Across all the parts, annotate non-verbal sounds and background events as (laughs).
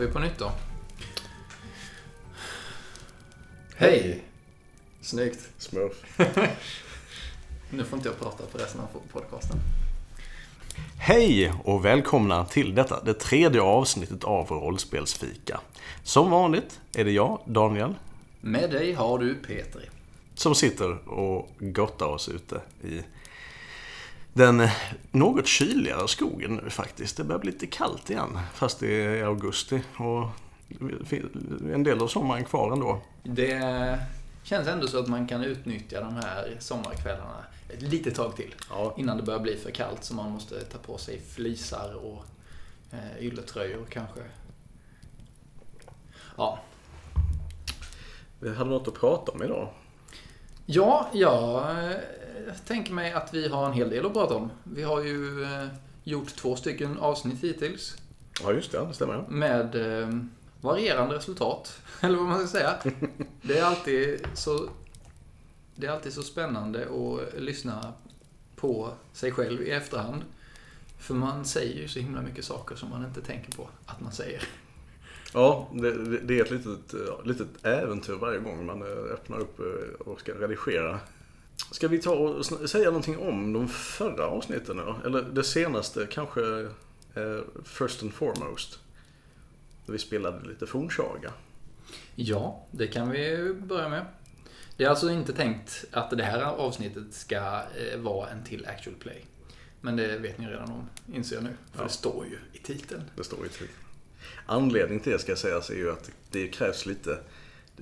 Vi på nytt då. Hej! Snyggt. Smurf. (laughs) Nu får inte jag prata på resten av podcasten. Hej och välkomna till detta, det tredje avsnittet av Rollspelsfika. Som vanligt är det jag, Daniel, Med dig har du Petri. som sitter och gottar oss ute i den något kyligare skogen nu faktiskt. Det börjar bli lite kallt igen, fast det är augusti och en del av sommaren kvar ändå. Det känns ändå så att man kan utnyttja de här sommarkvällarna ett litet tag till. Ja, Innan det börjar bli för kallt så man måste ta på sig flisar och eh, ylletröjor kanske. Ja, vi hade något att prata om idag. Ja, jag eh, tänker mig att vi har en hel del att prata om. Vi har ju eh, gjort två stycken avsnitt hittills Ja, just det, det stämmer. med eh, varierande resultat, (laughs) eller vad man ska säga. (laughs) Det är alltid så, det är alltid så spännande att lyssna på sig själv i efterhand. För man säger ju så himla mycket saker som man inte tänker på att man säger. Ja, det, det- är ett litet, eh, litet äventyr varje gång man eh, öppnar upp eh, och ska redigera. Ska vi ta och säga någonting om de förra avsnitten då? Eller det senaste kanske eh, First and Foremost. Där vi spelade lite fornsaga. Ja, det kan vi börja med. Det är alltså inte tänkt att det här avsnittet ska eh, vara en till actual play. Men det vet ni redan om, inser jag nu. För Ja. det står ju i titeln. Det står i titeln. Anledningen till det ska sägas är ju att det krävs lite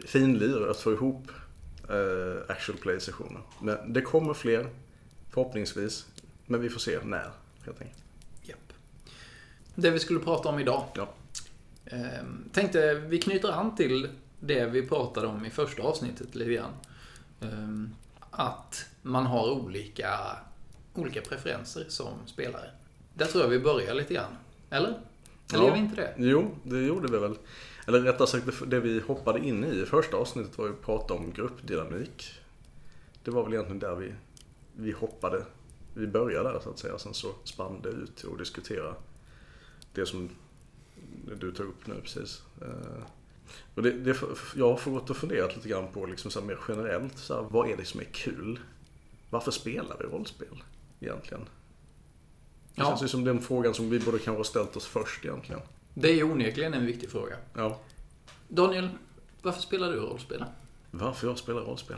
finlir att få ihop eh, actual play-sessioner. Men det kommer fler, förhoppningsvis. Men vi får se när, helt enkelt. Japp. Det vi skulle prata om idag. Ja. Eh, tänkte vi knyter an till det vi pratade om i första avsnittet lite grann. Eh, att man har olika, olika preferenser som spelare. Där tror jag vi börjar lite grann. Eller? Eller Ja. gör vi inte det? Jo, det gjorde vi väl. Eller rättare sagt, det- vi hoppade in i i första avsnittet var ju att prata om gruppdynamik. Det var väl egentligen där vi, vi hoppade. Vi började där så att säga. Sen så spann det ut att diskutera det som du tog upp nu precis. Eh, Och det, det, jag har fått och funderat lite grann på liksom så mer generellt. Så här, vad är det som är kul? Varför spelar vi rollspel egentligen? Det Ja. känns ju som den frågan som vi borde kanske ha ställt oss först egentligen. Det är onekligen en viktig fråga. Ja. Daniel, varför spelar du rollspel? Varför jag spelar rollspel?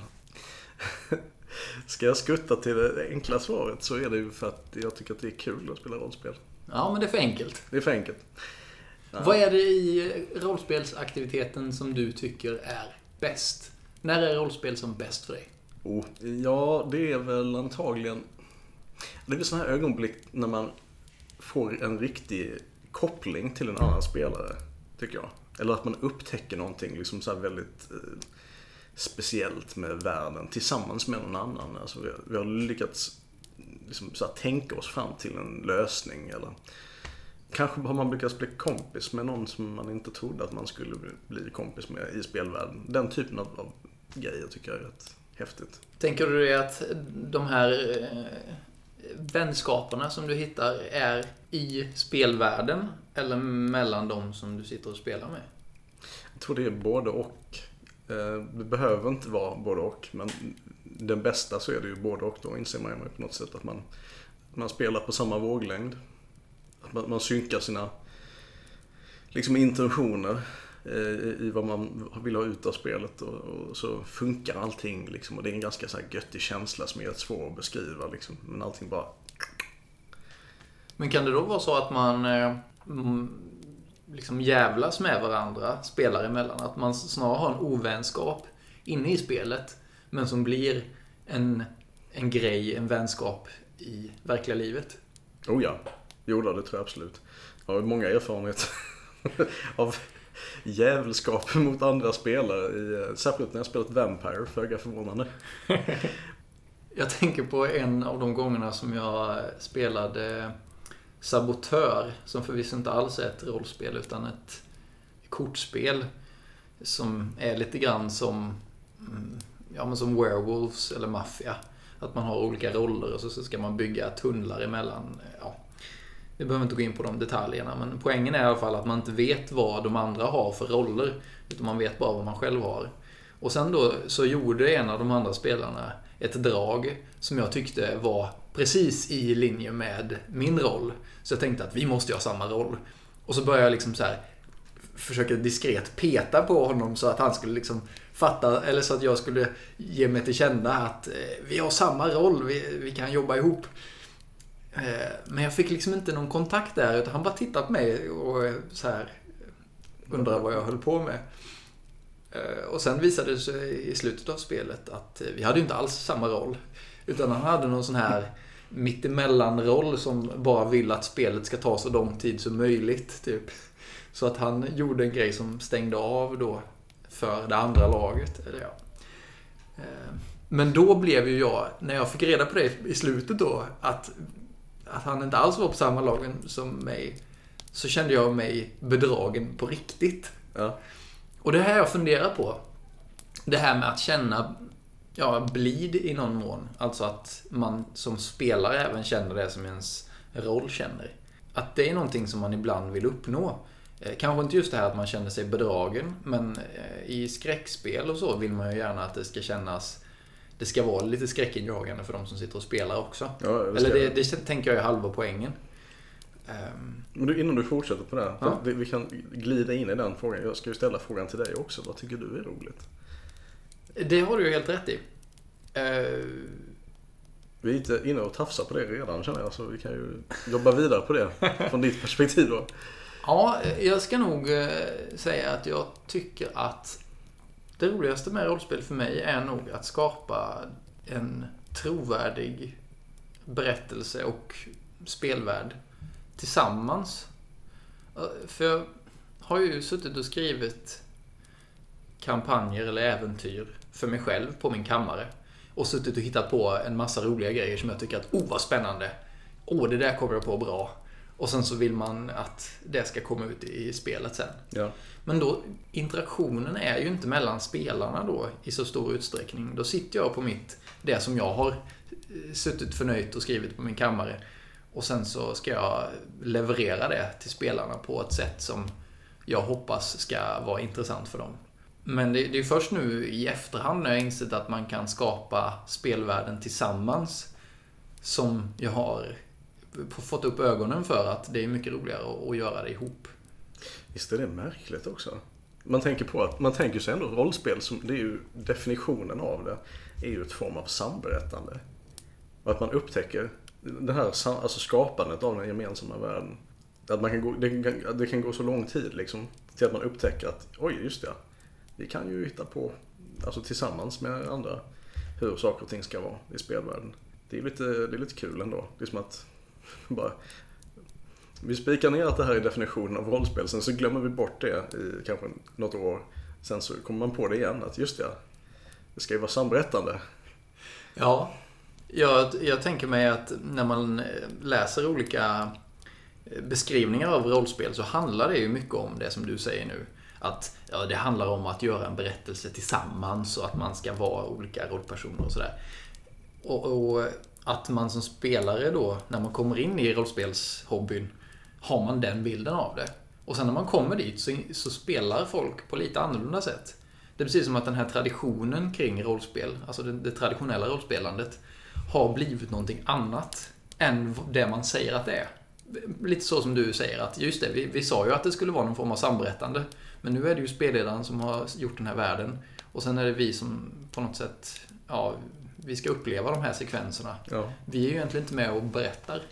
(laughs) Ska jag skutta till det enkla svaret så är det ju för att jag tycker att det är kul att spela rollspel. Ja, men det är för enkelt. Det är för enkelt. Ja. Vad är det i rollspelsaktiviteten som du tycker är bäst? När är rollspel som bäst för dig? Oh, ja, det är väl antagligen... Det är väl sådana här ögonblick när man får en riktig koppling till en annan spelare, tycker jag. Eller att man upptäcker någonting liksom så här väldigt eh, speciellt med världen tillsammans med någon annan. Alltså vi, har, vi har lyckats liksom så här, tänka oss fram till en lösning. Eller kanske har man lyckats bli kompis med någon som man inte trodde att man skulle bli, kompis med i spelvärlden. Den typen av, av grejer tycker jag är rätt häftigt. Tänker du dig att de här eh, vänskaperna som du hittar är i spelvärlden eller mellan de som du sitter och spelar med? Jag tror det är både och. Eh, det behöver inte vara både och, men den bästa så är det ju både och. Då inser man ju på något sätt att man, man spelar på samma våglängd. Att man, man synkar sina liksom intentioner i i vad man vill ha ut av spelet och, och så funkar allting liksom. Och det är en ganska så här göttig känsla som är rätt svår att beskriva liksom. Men allting bara Men kan det då vara så att man eh, mm, liksom jävlas med varandra, spelar emellan? Att man snarare har en ovänskap inne i spelet, men som blir en, en grej, en vänskap i verkliga livet? Oh ja, jo då, det tror jag absolut. Jag har många erfarenheter (laughs) av jävelskap (laughs) mot andra spelare. I, eh, särskilt när jag spelat Vampire, föga förvånande. (laughs) Jag tänker på en av de gångerna som jag spelade Sabotör, som förvisso inte alls är ett rollspel utan ett kortspel som är lite grann som, mm, ja, men som Werewolves eller Mafia. Att man har olika roller och så så ska man bygga tunnlar emellan. Ja. Vi behöver inte gå in på de detaljerna, men poängen är i alla fall att man inte vet vad de andra har för roller. Utan man vet bara vad man själv har. Och sen då så gjorde en av de andra spelarna ett drag som jag tyckte var precis i linje med min roll. Så jag tänkte att vi måste ju ha samma roll. Och så började jag liksom så här försöka diskret peta på honom så att han skulle liksom fatta, eller så att jag skulle ge mig till känna att eh, vi har samma roll, vi, vi kan jobba ihop. Eh, men jag fick liksom inte någon kontakt där, utan han bara tittade på mig och eh, så här undrade vad jag höll på med. Eh, och sen visade det sig i slutet av spelet att vi hade ju inte alls samma roll. Utan han hade någon sån här mittemellan-roll som bara vill att spelet ska ta så lång tid som möjligt. Typ. Så att han gjorde en grej som stängde av då för det andra laget. Eller ja. Men då blev ju jag, när jag fick reda på det i slutet då, att, att han inte alls var på samma lag som mig, så kände jag mig bedragen på riktigt. Ja. Och det här jag funderar på. Det här med att känna ja, blid i någon mån. Alltså att man som spelare även känner det som ens roll känner. Att det är någonting som man ibland vill uppnå. Eh, kanske inte just det här att man känner sig bedragen, men eh, i skräckspel och så vill man ju gärna att det ska kännas det ska vara lite skräckinjagande för de som sitter och spelar också. Ja, det Eller det, det tänker jag är halva poängen. Um, Men du, innan du fortsätter på det. Ja. Vi kan glida in i den frågan. Jag ska ju ställa frågan till dig också. Vad tycker du är roligt? Det har du ju helt rätt i. Uh, vi är inte inne och tafsar på det redan känner jag. Så vi kan ju jobba vidare på det (laughs) från ditt perspektiv då. Ja, jag ska nog eh, säga att jag tycker att det roligaste med rollspel för mig är nog att skapa en trovärdig berättelse och spelvärld tillsammans. För jag har ju suttit och skrivit kampanjer eller äventyr för mig själv på min kammare. Och suttit och hittat på en massa roliga grejer som jag tycker att, oh vad spännande. Åh, oh, det där kommer jag på bra. Och sen så vill man att det ska komma ut i spelet sen. Ja. Men då, interaktionen är ju inte mellan spelarna då i så stor utsträckning. Då sitter jag på mitt, det som jag har eh, suttit förnöjt och skrivit på min kammare. Och sen så ska jag leverera det till spelarna på ett sätt som jag hoppas ska vara intressant för dem. Men det, är först nu i efterhand när jag insett att man kan skapa spelvärlden tillsammans som jag har fått upp ögonen för att det är mycket roligare att göra det ihop. Visst är det märkligt också. Man tänker på att, man tänker sig ändå rollspel som, det är ju definitionen av det, är ju ett form av samberättande. Och att man upptäcker det här alltså skapandet av den gemensamma världen. Att man kan gå, det, kan, det kan gå så lång tid liksom, till att man upptäcker att oj, just det. Vi kan ju hitta på, alltså tillsammans med andra, hur saker och ting ska vara i spelvärlden. Det är lite, det är lite kul ändå. Det är som att (laughs) bara, vi spikar ner att det här är definitionen av rollspel, sen så glömmer vi bort det i kanske något år. Sen så kommer man på det igen, att just det, det ska ju vara samberättande. Ja, jag, jag tänker mig att när man eh, läser olika eh, beskrivningar av rollspel så handlar det ju mycket om det som du säger nu. Att ja, det handlar om att göra en berättelse tillsammans och att man ska vara olika rollpersoner och sådär. Och, och att man som spelare då, när man kommer in i rollspelshobbyn, har man den bilden av det. Och sen när man kommer dit så, så, spelar folk på lite annorlunda sätt. Det är precis som att den här traditionen kring rollspel, alltså det, det traditionella rollspelandet, har blivit någonting annat än det man säger att det är. Lite så som du säger att, just det, vi, vi sa ju att det skulle vara någon form av samberättande. Men nu är det ju spelledaren som har gjort den här världen. Och sen är det vi som på något sätt, ja, vi ska uppleva de här sekvenserna. Ja. Vi är ju egentligen inte med och berättar.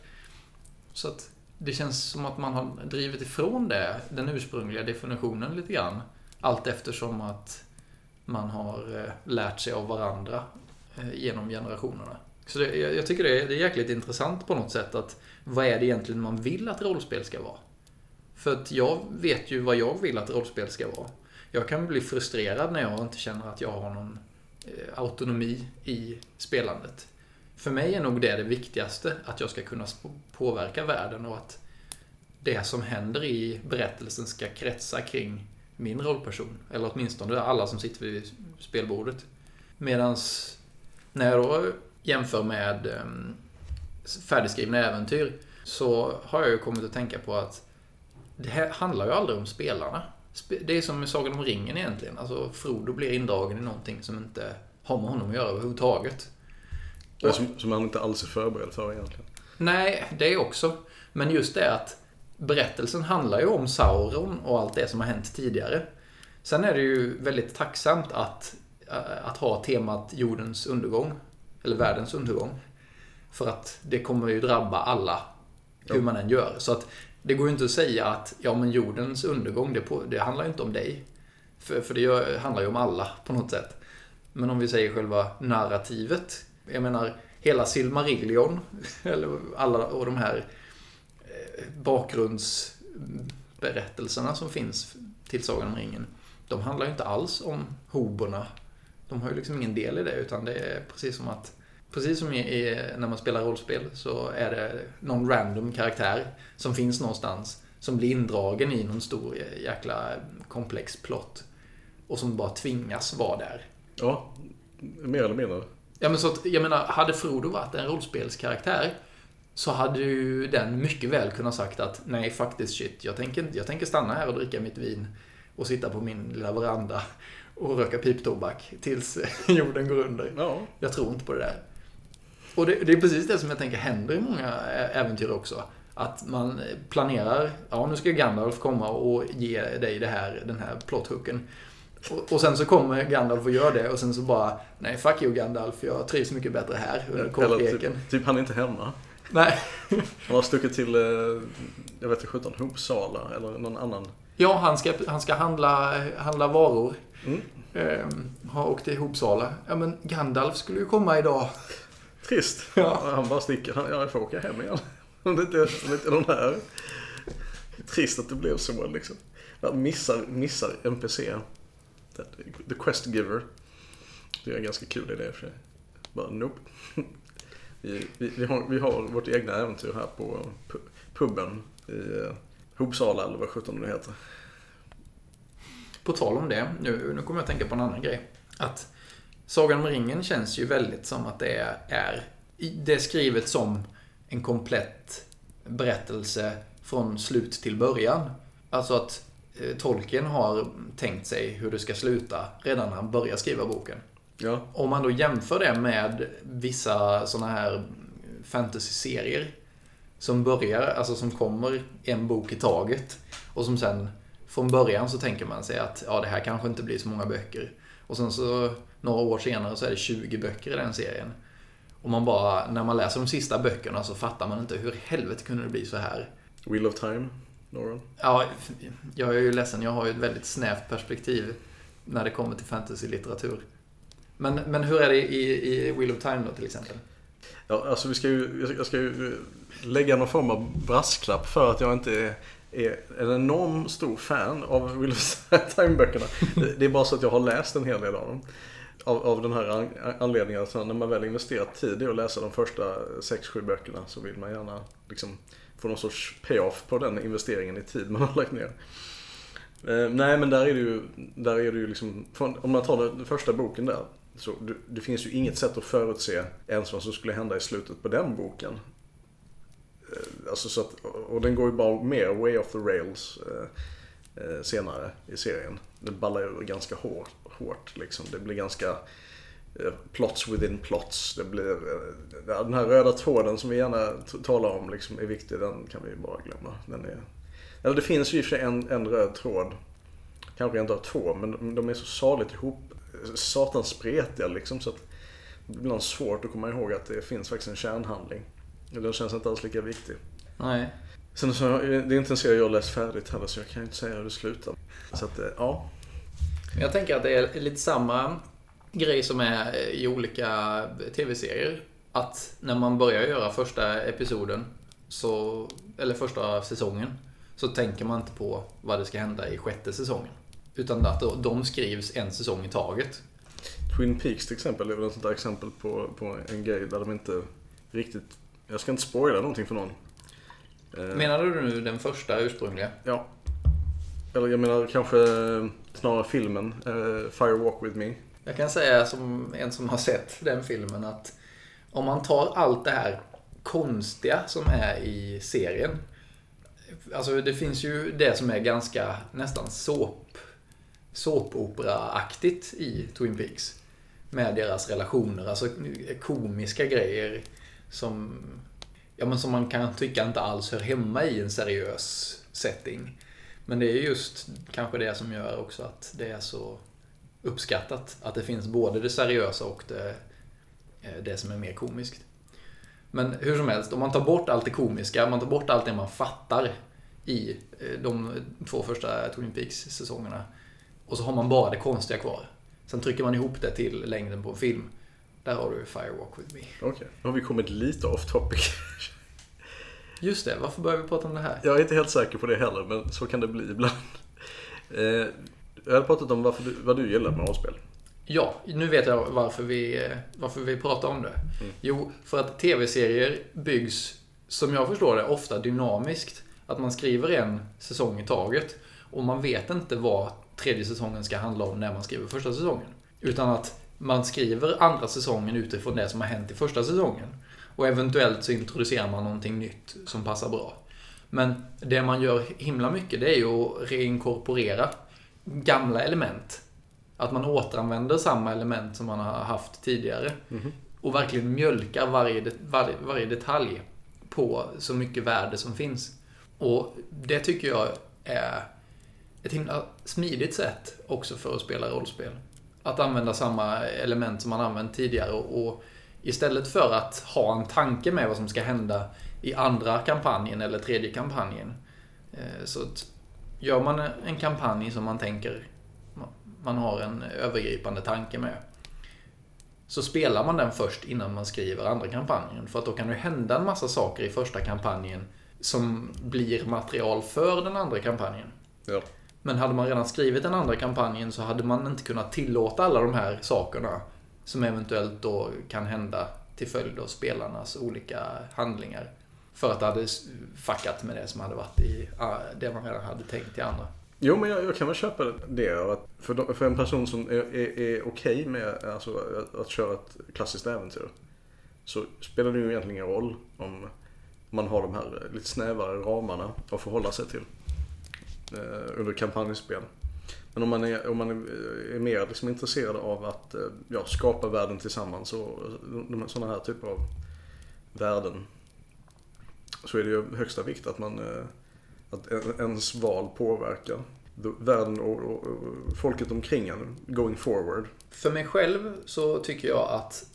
Så att det känns som att man har drivit ifrån det, den ursprungliga definitionen lite grann. Allt eftersom att man har eh, lärt sig av varandra eh, genom generationerna. Så det, jag tycker det är, det är jäkligt intressant på något sätt att vad är det egentligen man vill att rollspel ska vara? För att jag vet ju vad jag vill att rollspel ska vara. Jag kan bli frustrerad när jag inte känner att jag har någon Eh, autonomi i spelandet. För mig är nog det det viktigaste, att jag ska kunna påverka världen och att det som händer i berättelsen ska kretsa kring min rollperson. Eller åtminstone alla som sitter vid spelbordet. Medan när jag då jämför med ehm, färdigskrivna äventyr så har jag ju kommit att tänka på att det här handlar ju aldrig om spelarna. Det är som med Sagan om ringen egentligen. Alltså Frodo blir indragen i någonting som inte har med honom att göra överhuvudtaget. Är Som, som man inte alls är förberedd för egentligen. Nej, det också. Men just det att berättelsen handlar ju om Sauron och allt det som har hänt tidigare. Sen är det ju väldigt tacksamt att, äh, att ha temat jordens undergång. Eller världens undergång. För att det kommer ju drabba alla. Hur man än gör. Så att det går ju inte att säga att ja men jordens undergång det, på, det handlar ju inte om dig. För, för det gör, handlar ju om alla på något sätt. Men om vi säger själva narrativet. Jag menar hela Silmarillion. (laughs) Eller alla och de här eh, bakgrundsberättelserna som finns till Sagan om ringen. De handlar ju inte alls om hoborna. De har ju liksom ingen del i det utan det är precis som att Precis som i, i, när man spelar rollspel så är det någon random karaktär som finns någonstans som blir indragen i någon stor jäkla komplex plott. Och som bara tvingas vara där. Ja, mer eller mindre. Ja men så att, jag menar, hade Frodo varit en rollspelskaraktär så hade ju den mycket väl kunnat sagt att nej faktiskt shit, jag tänker, jag tänker stanna här och dricka mitt vin och sitta på min lilla veranda och röka piptobak tills (laughs) jorden går under. Ja, Jag tror inte på det där. Och det, det är precis det som jag tänker händer i många äventyr också. Att man planerar, ja nu ska Gandalf komma och ge dig det här, den här plothooken. Och, och sen så kommer Gandalf och gör det och sen så bara, nej fuck you Gandalf, jag trivs mycket bättre här under kortleken. typ, typ han är inte hemma. Nej, Han har stuckit till, eh, jag vet inte sjutton, Uppsala eller någon annan. ja han ska, han ska handla, handla varor. Mm. Ehm, har åkt till Hopsala. Ja men Gandalf skulle ju komma idag. Trist. Ja. Han bara sticker. Han, ja, jag får åka hem igen. (laughs) Om det inte, om det inte är någon här. Trist att det blev så liksom. Han missar, missar NPC. The Quest Giver. Det är en ganska kul idé för sig. Bara nope. (laughs) Vi, vi, vi, har, vi har vårt egna äventyr här på pu- puben i eh, Hopsala eller vad sjutton det heter. På tal om det, nu, nu kommer jag att tänka på en annan grej. Att Sagan om ringen känns ju väldigt som att det är, det är skrivet som en komplett berättelse från slut till början. Alltså att eh, Tolkien har tänkt sig hur det ska sluta redan när han börjar skriva boken. Ja, Om man då jämför det med vissa sådana här fantasy-serier som börjar, alltså som kommer en bok i taget och som sen från början så tänker man sig att ja, det här kanske inte blir så många böcker. Och sen så några år senare så är det 20 böcker i den serien. Och man bara, när man läser de sista böckerna så fattar man inte hur i helvete kunde det bli så här. Wheel of Time, Noran. Ja, jag är ju ledsen, jag har ju ett väldigt snävt perspektiv när det kommer till fantasy-litteratur. Men, men hur är det i, i Wheel of Time då till exempel? Ja, alltså vi ska ju, jag ska ju lägga någon form av brasklapp för att jag inte är, en enorm stor fan av Willis (laughs) Time-böckerna. Det- är bara så att jag har läst en hel del av dem. Av, av den här an, anledningen att när man väl investerat tid i att läsa de första 6-7 böckerna så vill man gärna liksom få någon sorts payoff på den investeringen i tid man har lagt ner. Eh, nej men där är det ju, där är det ju liksom, om man tar den, den första boken där. Så det, det finns ju inget sätt att förutse ens vad som skulle hända i slutet på den boken. Eh, alltså så att, och den går ju bara mer way off the rails eh, eh senare i serien. Det ballar ur ganska hårt, hårt liksom. Det blir ganska eh, plots within plots. Det blir, eh, den här röda tråden som vi gärna talar om liksom är viktig, den kan vi ju bara glömma. Den är, eller det finns ju i och för sig en, en röd tråd. Kanske inte av två, men de, de är så saligt ihop, satans spretiga liksom så att det blir ibland svårt att komma ihåg att det finns faktiskt en kärnhandling. Den känns inte alls lika viktig. Nej. Sen så, det är inte en serie jag läst färdigt heller så jag kan inte säga hur det slutar. Så att, eh, ja. Jag tänker att det är lite samma grej som är i olika tv-serier. Att när man börjar göra första episoden, så, eller första säsongen, så tänker man inte på vad det ska hända i sjätte säsongen. Utan att de skrivs en säsong i taget. Twin Peaks till exempel är väl ett sånt där exempel på, på en grej där de inte riktigt... Jag ska inte spoila någonting för någon. Eh, Menade du nu den första ursprungliga? Ja. Eller jag menar kanske eh, snarare filmen, eh, Fire Walk With Me. Jag kan säga som en som har sett den filmen att om man tar allt det här konstiga som är i serien. Alltså det finns ju det som är ganska nästan såp, såpopera-aktigt i Twin Peaks. Med deras relationer, alltså komiska grejer som, ja, men som man kan tycka inte alls hör hemma i en seriös setting. Men det är just kanske det som gör också att det är så uppskattat. Att det finns både det seriösa och det, eh, det som är mer komiskt. Men hur som helst, om man tar bort allt det komiska, man tar bort allt det man fattar i eh, de två första Twin Peaks-säsongerna. Och så har man bara det konstiga kvar. Sen trycker man ihop det till längden på en film. Där har du Firewalk with me. Okej, okay. nu har vi kommit lite off topic. (laughs) Just det, varför börjar vi prata om det här? Jag är inte helt säker på det heller, men så kan det bli ibland. Eh, jag hade pratat om varför du, vad du gillar med rollspel. Ja, nu vet jag varför vi, varför vi pratar om det. Mm. Jo, för att tv-serier byggs, som jag förstår det, ofta dynamiskt. Att man skriver en säsong i taget. Och man vet inte vad tredje säsongen ska handla om när man skriver första säsongen. Utan att man skriver andra säsongen utifrån det som har hänt i första säsongen. Och eventuellt så introducerar man någonting nytt som passar bra. Men det man gör himla mycket det är ju att reinkorporera gamla element. Att man återanvänder samma element som man har haft tidigare. Mm. Och verkligen mjölkar varje, varje, varje detalj på så mycket värde som finns. Och det tycker jag är ett himla smidigt sätt också för att spela rollspel. Att använda samma element som man använt tidigare och istället för att ha en tanke med vad som ska hända i andra kampanjen eller tredje kampanjen. Eh, så gör man en kampanj som man tänker man har en övergripande tanke med. Så spelar man den först innan man skriver andra kampanjen. För att då kan det hända en massa saker i första kampanjen som blir material för den andra kampanjen. Ja. Men hade man redan skrivit den andra kampanjen så hade man inte kunnat tillåta alla de här sakerna som eventuellt då kan hända till följd av spelarnas olika handlingar. För att det hade fuckat med det som hade varit i ah, det man redan hade tänkt i andra. Jo, men jag, jag kan väl köpa det. För, de, för en person som är, är, är okej okay med alltså, att, att köra ett klassiskt äventyr. Så spelar det ju egentligen ingen roll om man har de här lite snävare ramarna att förhålla sig till. Eh, under kampanjspel. Men om man är, om man är mer liksom intresserad av att eh, ja, skapa världen tillsammans och eh, sådana här typer av värden. Så är det ju högsta vikt att man eh, att ens val påverkar världen och, och, och folket omkring en going forward. För mig själv så tycker jag att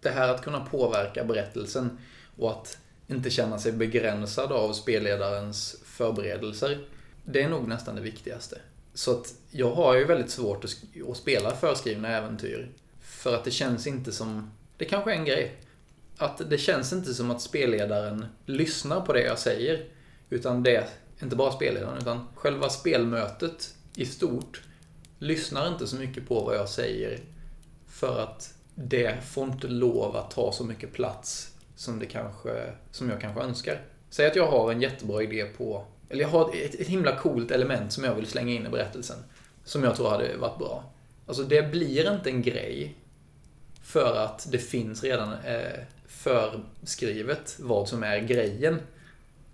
det här att kunna påverka berättelsen och att inte känna sig begränsad av spelledarens förberedelser. Det är nog nästan det viktigaste. Så att jag har ju väldigt svårt att, spela förskrivna äventyr. För att det känns inte som... Det kanske är en grej. Att det känns inte som att spelledaren lyssnar på det jag säger. Utan det, inte bara spelledaren, utan själva spelmötet i stort lyssnar inte så mycket på vad jag säger. För att det får inte lov att ta så mycket plats som, det kanske, som jag kanske önskar. Säg att jag har en jättebra idé på eller jag har ett, ett himla coolt element som jag vill slänga in i berättelsen. Som jag tror hade varit bra. Alltså det blir inte en grej för att det finns redan eh, förskrivet vad som är grejen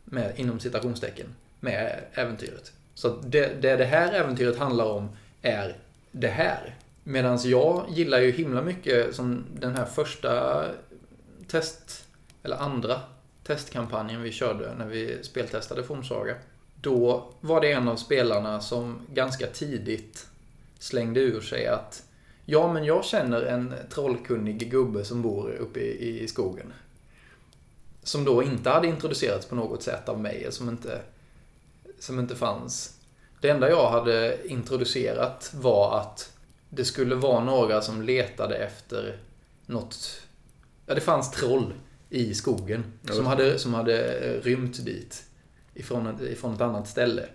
med, inom citationstecken med äventyret. Så det, det det här äventyret handlar om är det här. Medan jag gillar ju himla mycket som den här första test, eller andra testkampanjen vi körde när vi speltestade Formsaga. Då var det en av spelarna som ganska tidigt slängde ur sig att Ja, men jag känner en trollkunnig gubbe som bor uppe i, i skogen. Som då inte hade introducerats på något sätt av mig, som inte, som inte fanns. Det enda jag hade introducerat var att det skulle vara några som letade efter något... Ja, det fanns troll i skogen. Som hade, som hade rymt dit. Ifrån ett, ifrån ett annat ställe.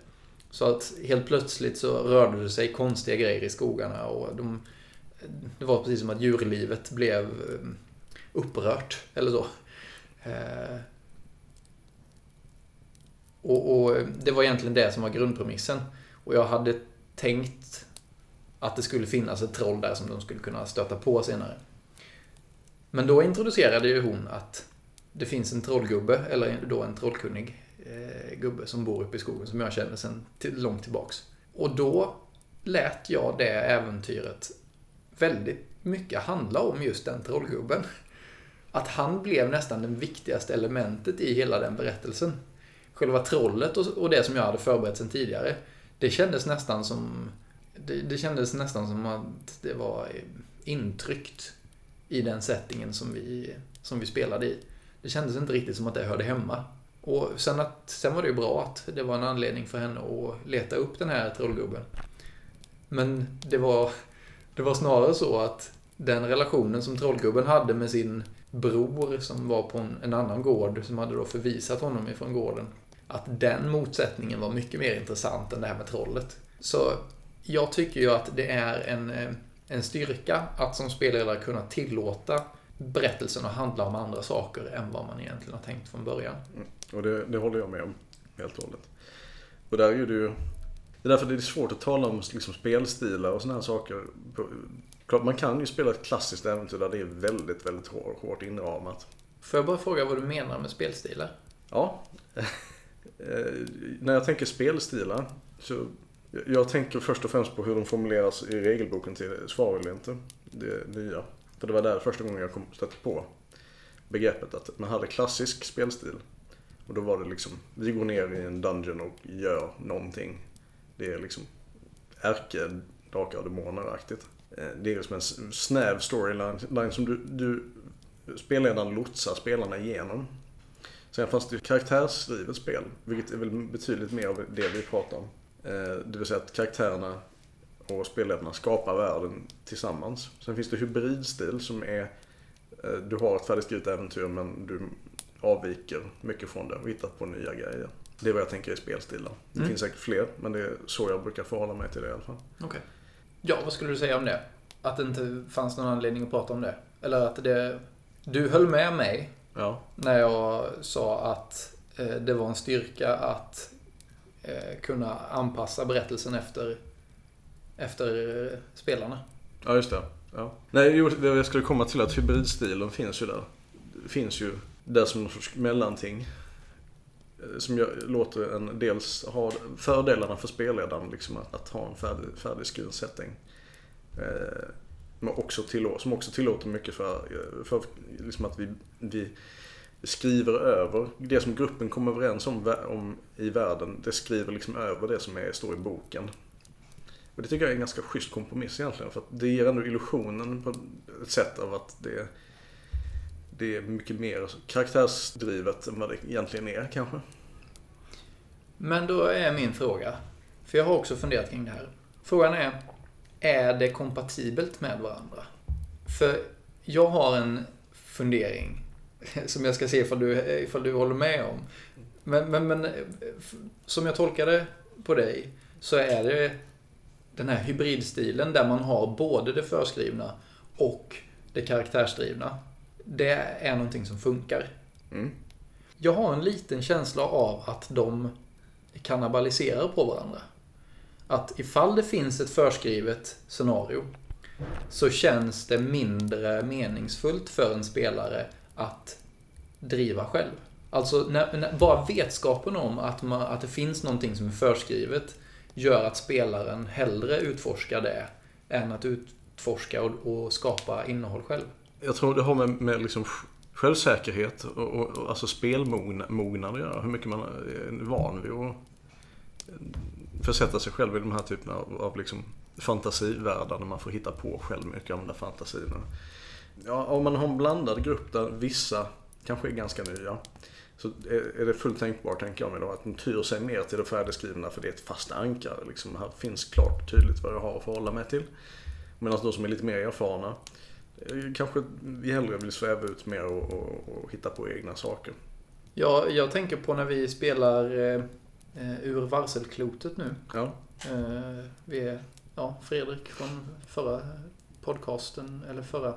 Så att helt plötsligt så rörde det sig konstiga grejer i skogarna och de, det var precis som att djurlivet blev eh, upprört eller så. Eh, och, och, det var egentligen det som var grundpremissen. Och jag hade tänkt att det skulle finnas ett troll där som de skulle kunna stöta på senare. Men då introducerade ju hon att det finns en trollgubbe, eller då en trollkunnig eh, gubbe som bor uppe i skogen som jag känner sedan till, långt tillbaks. Och då lät jag det äventyret väldigt mycket handla om just den trollgubben. Att han blev nästan det viktigaste elementet i hela den berättelsen. Själva trollet och, och det som jag hade förberett sedan tidigare, det kändes nästan som det, det kändes nästan som att det var eh, intryckt i den settingen som vi, som vi spelade i. Det kändes inte riktigt som att det hörde hemma. Och sen, att, sen var det ju bra att det var en anledning för henne att leta upp den här trollgubben. Men det var, det var snarare så att den relationen som trollgubben hade med sin bror som var på en, en annan gård, som hade då förvisat honom ifrån gården, att den motsättningen var mycket mer intressant än det här med trollet. Så jag tycker ju att det är en, eh, en styrka att som spelledare kunna tillåta berättelsen att handla om andra saker än vad man egentligen har tänkt från början. Mm. Och det, det, håller jag med om helt och hållet. Och där är det ju det är därför det är svårt att tala om liksom spelstilar och sådana här saker. Klart, man kan ju spela ett klassiskt äventyr där det är väldigt, väldigt hårt, hårt inramat. Får jag bara fråga vad du menar med spelstilar? Ja. (laughs) Eh, när jag tänker spelstilar så jag tänker först och främst på hur de formuleras i regelboken till Svar eller inte. Det nya. För det var där första gången jag kom, stötte på begreppet att man hade klassisk spelstil. Och då var det liksom, vi går ner i en dungeon och gör någonting. Det är liksom ärke, drakar och demoner-aktigt. Eh, det är liksom en snäv storyline som du, du spelledaren lotsar spelarna igenom. Sen fanns det ju karaktärsdrivet spel, vilket är väl betydligt mer av det vi pratar om. Eh, det vill säga att karaktärerna och spelledarna skapar världen tillsammans. Sen finns det hybridstil som är eh, du har ett färdigskrivet äventyr men du avviker mycket från det och hittar på nya grejer. Det är vad jag tänker i spelstilar. Det mm. finns säkert fler, men det är så jag brukar förhålla mig till det i alla fall. Okay. Ja, vad skulle du säga om det? Att det inte fanns någon anledning att prata om det? Eller att det... Du höll med mig ja. när jag sa att eh, det var en styrka att Eh, kunna anpassa berättelsen efter, efter eh, spelarna. Ja, just det. Ja. Nej, det jag skulle komma till att hybridstilen finns ju där. Finns ju där som någon sorts mellanting. Eh, som jag låter en dels ha fördelarna för spelledaren, liksom att, att ha en färdig, färdigskriven setting. Eh, men också tillåter, som också tillåter mycket för, för liksom att vi, vi skriver över det som gruppen kommer överens om, om i världen. Det skriver liksom över det som är, står i boken. Och det tycker jag är en ganska schysst kompromiss egentligen. För att det ger ändå illusionen på ett sätt av att det, det är mycket mer karaktärsdrivet än vad det egentligen är kanske. Men då är min fråga, för jag har också funderat kring det här. Frågan är, är det kompatibelt med varandra? För jag har en fundering (laughs) som jag ska se ifall du, ifall du håller med om. Men, men, men som jag tolkade på dig så är det den här hybridstilen där man har både det förskrivna och det karaktärsdrivna. Det är någonting som funkar. Mm. Jag har en liten känsla av att de kannibaliserar på varandra. Att ifall det finns ett förskrivet scenario så känns det mindre meningsfullt för en spelare att driva själv. Alltså när, när, bara vetskapen om att, man, att det finns någonting som är förskrivet gör att spelaren hellre utforskar det än att utforska och, och skapa innehåll själv. Jag tror det har med, med liksom självsäkerhet och, och, och alltså spelmognad att göra. Hur mycket man är van vid att försätta sig själv i de här typerna av, av liksom fantasivärldar där man får hitta på själv mycket av de där fantasierna. Ja, om man har en blandad grupp där vissa kanske är ganska nya. Så är det fullt tänkbart, tänker jag mig då, att de tyr sig mer till det färdigskrivna för det är ett fast ankare. Liksom. Här finns klart tydligt vad jag har att förhålla mig till. Medan de som är lite mer erfarna eh, kanske vi hellre vill sväva ut mer och, och, och hitta på egna saker. Ja, jag tänker på när vi spelar eh, eh ur varselklotet nu. Ja. Eh, vi är, ja, Fredrik från förra podcasten, eller förra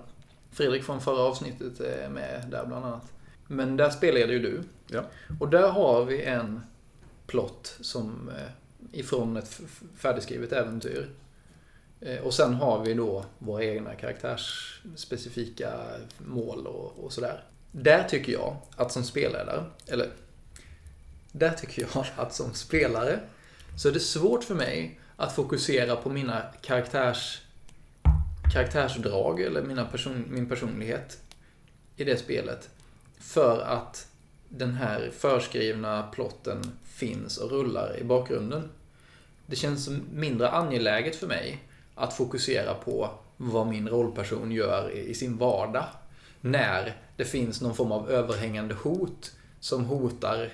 Fredrik från förra avsnittet är med där bland annat. Men där spelade ju du. Ja. Och där har vi en plott som eh, ifrån ett färdigskrivet äventyr. Eh, och sen har vi då våra egna karaktärsspecifika mål och, och sådär. där tycker jag att som spelare, eller där tycker jag (laughs) att som spelare så är det svårt för mig att fokusera på mina karaktärs, karaktärsdrag eller mina person, min personlighet i det spelet. För att den här förskrivna plotten finns och rullar i bakgrunden. Det känns mindre angeläget för mig att fokusera på vad min rollperson gör i sin vardag. När det finns någon form av överhängande hot som hotar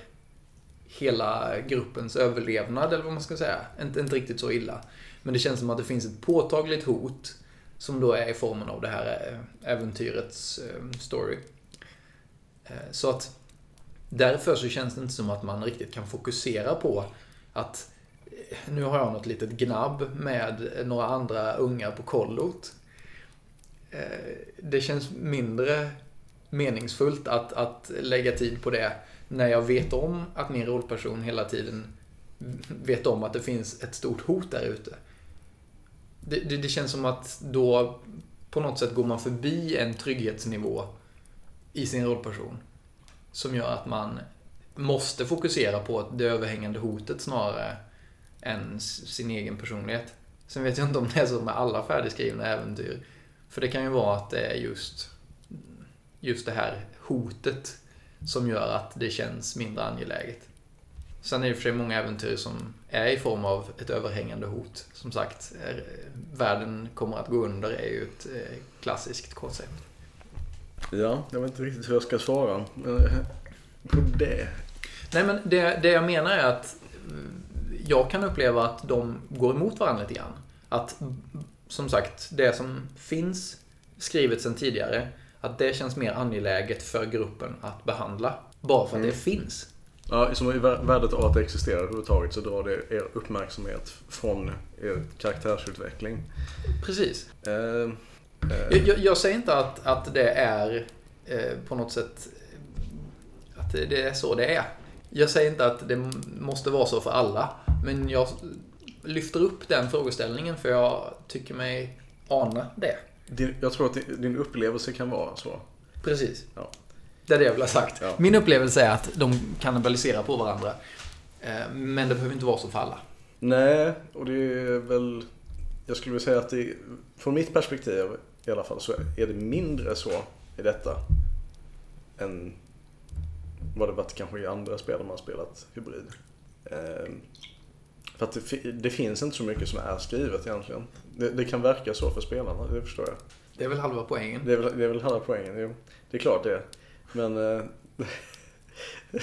hela gruppens överlevnad, eller vad man ska säga. Inte, inte riktigt så illa. Men det känns som att det finns ett påtagligt hot som då är i formen av det här eh, äventyrets eh, story. Eh, så att därför så känns det inte som att man riktigt kan fokusera på att nu har jag något litet gnabb med några andra ungar på kollot. Det känns mindre meningsfullt att, att lägga tid på det när jag vet om att min rollperson hela tiden vet om att det finns ett stort hot där ute. Det, det, det, känns som att då på något sätt går man förbi en trygghetsnivå i sin rollperson. Som gör att man måste fokusera på det överhängande hotet snarare än sin egen personlighet. Sen vet jag inte om det är så med alla färdigskrivna äventyr. För det kan ju vara att det är just, just det här hotet som gör att det känns mindre angeläget. Sen är det för sig många äventyr som är i form av ett överhängande hot. Som sagt, världen kommer att gå under är ju ett eh, klassiskt koncept. Ja, jag vet inte riktigt hur jag ska svara eh, på det. Nej, men det, det jag menar är att jag kan uppleva att de går emot varandra lite grann. Att, som sagt, det som finns skrivet sedan tidigare att det känns mer angeläget för gruppen att behandla. Bara för att mm. det finns. Ja, som i värdet av att det existerar överhuvudtaget så drar det er uppmärksamhet från er karaktärsutveckling. Precis. Uh, uh. Jag, jag, säger inte att, att det är eh, på något sätt att det är så det är. Jag säger inte att det måste vara så för alla. Men jag lyfter upp den frågeställningen för jag tycker mig ana det. Din, jag tror att din upplevelse kan vara så. Precis. Ja. Det är det jag vill ha sagt. Ja. Min upplevelse är att de kannibaliserar på varandra. Eh, men det behöver inte vara så för alla. Nej, och det är väl... Jag skulle vilja säga att det, från mitt perspektiv i alla fall så är det mindre så i detta än vad det varit kanske i andra spel man har spelat hybrid. Eh, för att det, det, finns inte så mycket som är skrivet egentligen. Det, det, kan verka så för spelarna, det förstår jag. Det är väl halva poängen? Det är väl, det är väl halva poängen, jo. Det är klart det. Men eh, (laughs)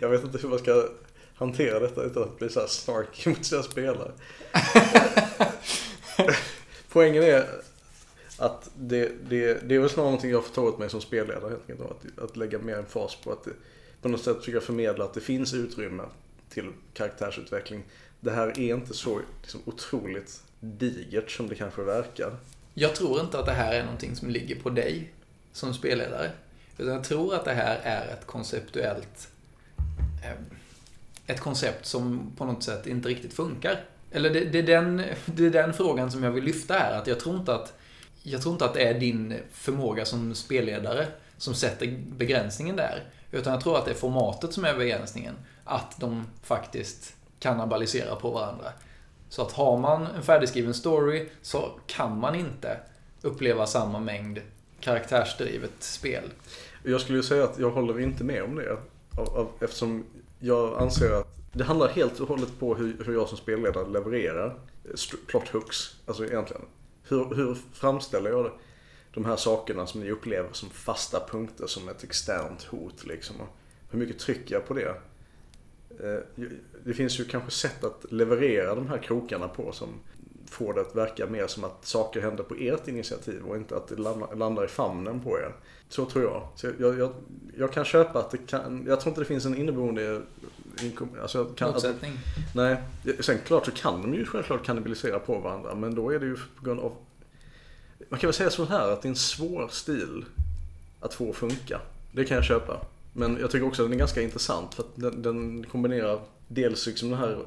jag vet inte hur man ska hantera detta utan att bli så här snarky (laughs) mot sina spelare. (laughs) poängen är att det, det, det är väl snarare någonting jag får ta åt mig som spelledare helt enkelt. Att, att lägga mer en fas på att på något sätt försöka förmedla att det finns utrymme till karaktärsutveckling. Det här är inte så liksom, otroligt digert som det kanske verkar. Jag tror inte att det här är någonting som ligger på dig som spelledare. Utan jag tror att det här är ett konceptuellt eh, ett koncept som på något sätt inte riktigt funkar. Eller det, det, är den, (laughs) det är den frågan som jag vill lyfta här. Att jag tror inte att jag tror inte att det är din förmåga som spelledare som sätter begränsningen där. Utan jag tror att det är formatet som är begränsningen. Att de faktiskt kannibaliserar på varandra. Så att har man en färdigskriven story så kan man inte uppleva samma mängd karaktärsdrivet spel. Jag skulle ju säga att jag håller inte med om det. Eftersom jag anser att det handlar helt och hållet på hur, hur jag som spelledare levererar eh, plot hooks. Alltså egentligen. Hur, hur framställer jag det? de här sakerna som ni upplever som fasta punkter som ett externt hot liksom. Och hur mycket trycker jag på det? Eh, det finns ju kanske sätt att leverera de här krokarna på som får det att verka mer som att saker händer på ert initiativ och inte att det landar i famnen på er. Så tror jag. Så jag, jag, jag kan köpa att det kan, jag tror inte det finns en inneboende alltså kan, Motsättning? Att, nej. Sen klart så kan de ju självklart kannibalisera på varandra men då är det ju på grund av man kan väl säga så här att det är en svår stil att få funka. Det kan jag köpa. Men jag tycker också att den är ganska intressant för att den, den kombinerar dels liksom den här,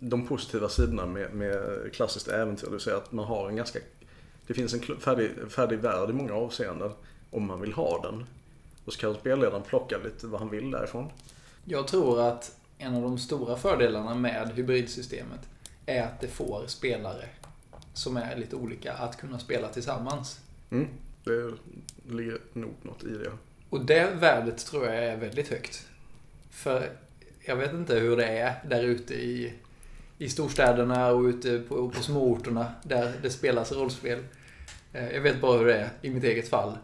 de positiva sidorna med, med klassiskt äventyr. Det vill säga att man har en ganska, det finns en färdig, färdig värld i många avseenden om man vill ha den. Och så kan spelledaren plocka lite vad han vill därifrån. Jag tror att en av de stora fördelarna med hybridsystemet är att det får spelare som är lite olika att kunna spela tillsammans. Mm, det ligger nog något i det. Och det värdet tror jag är väldigt högt. För jag vet inte hur det är där ute i, i storstäderna och ute på, på småorterna där det spelas rollspel. Eh, Jag vet bara hur det är i mitt eget fall.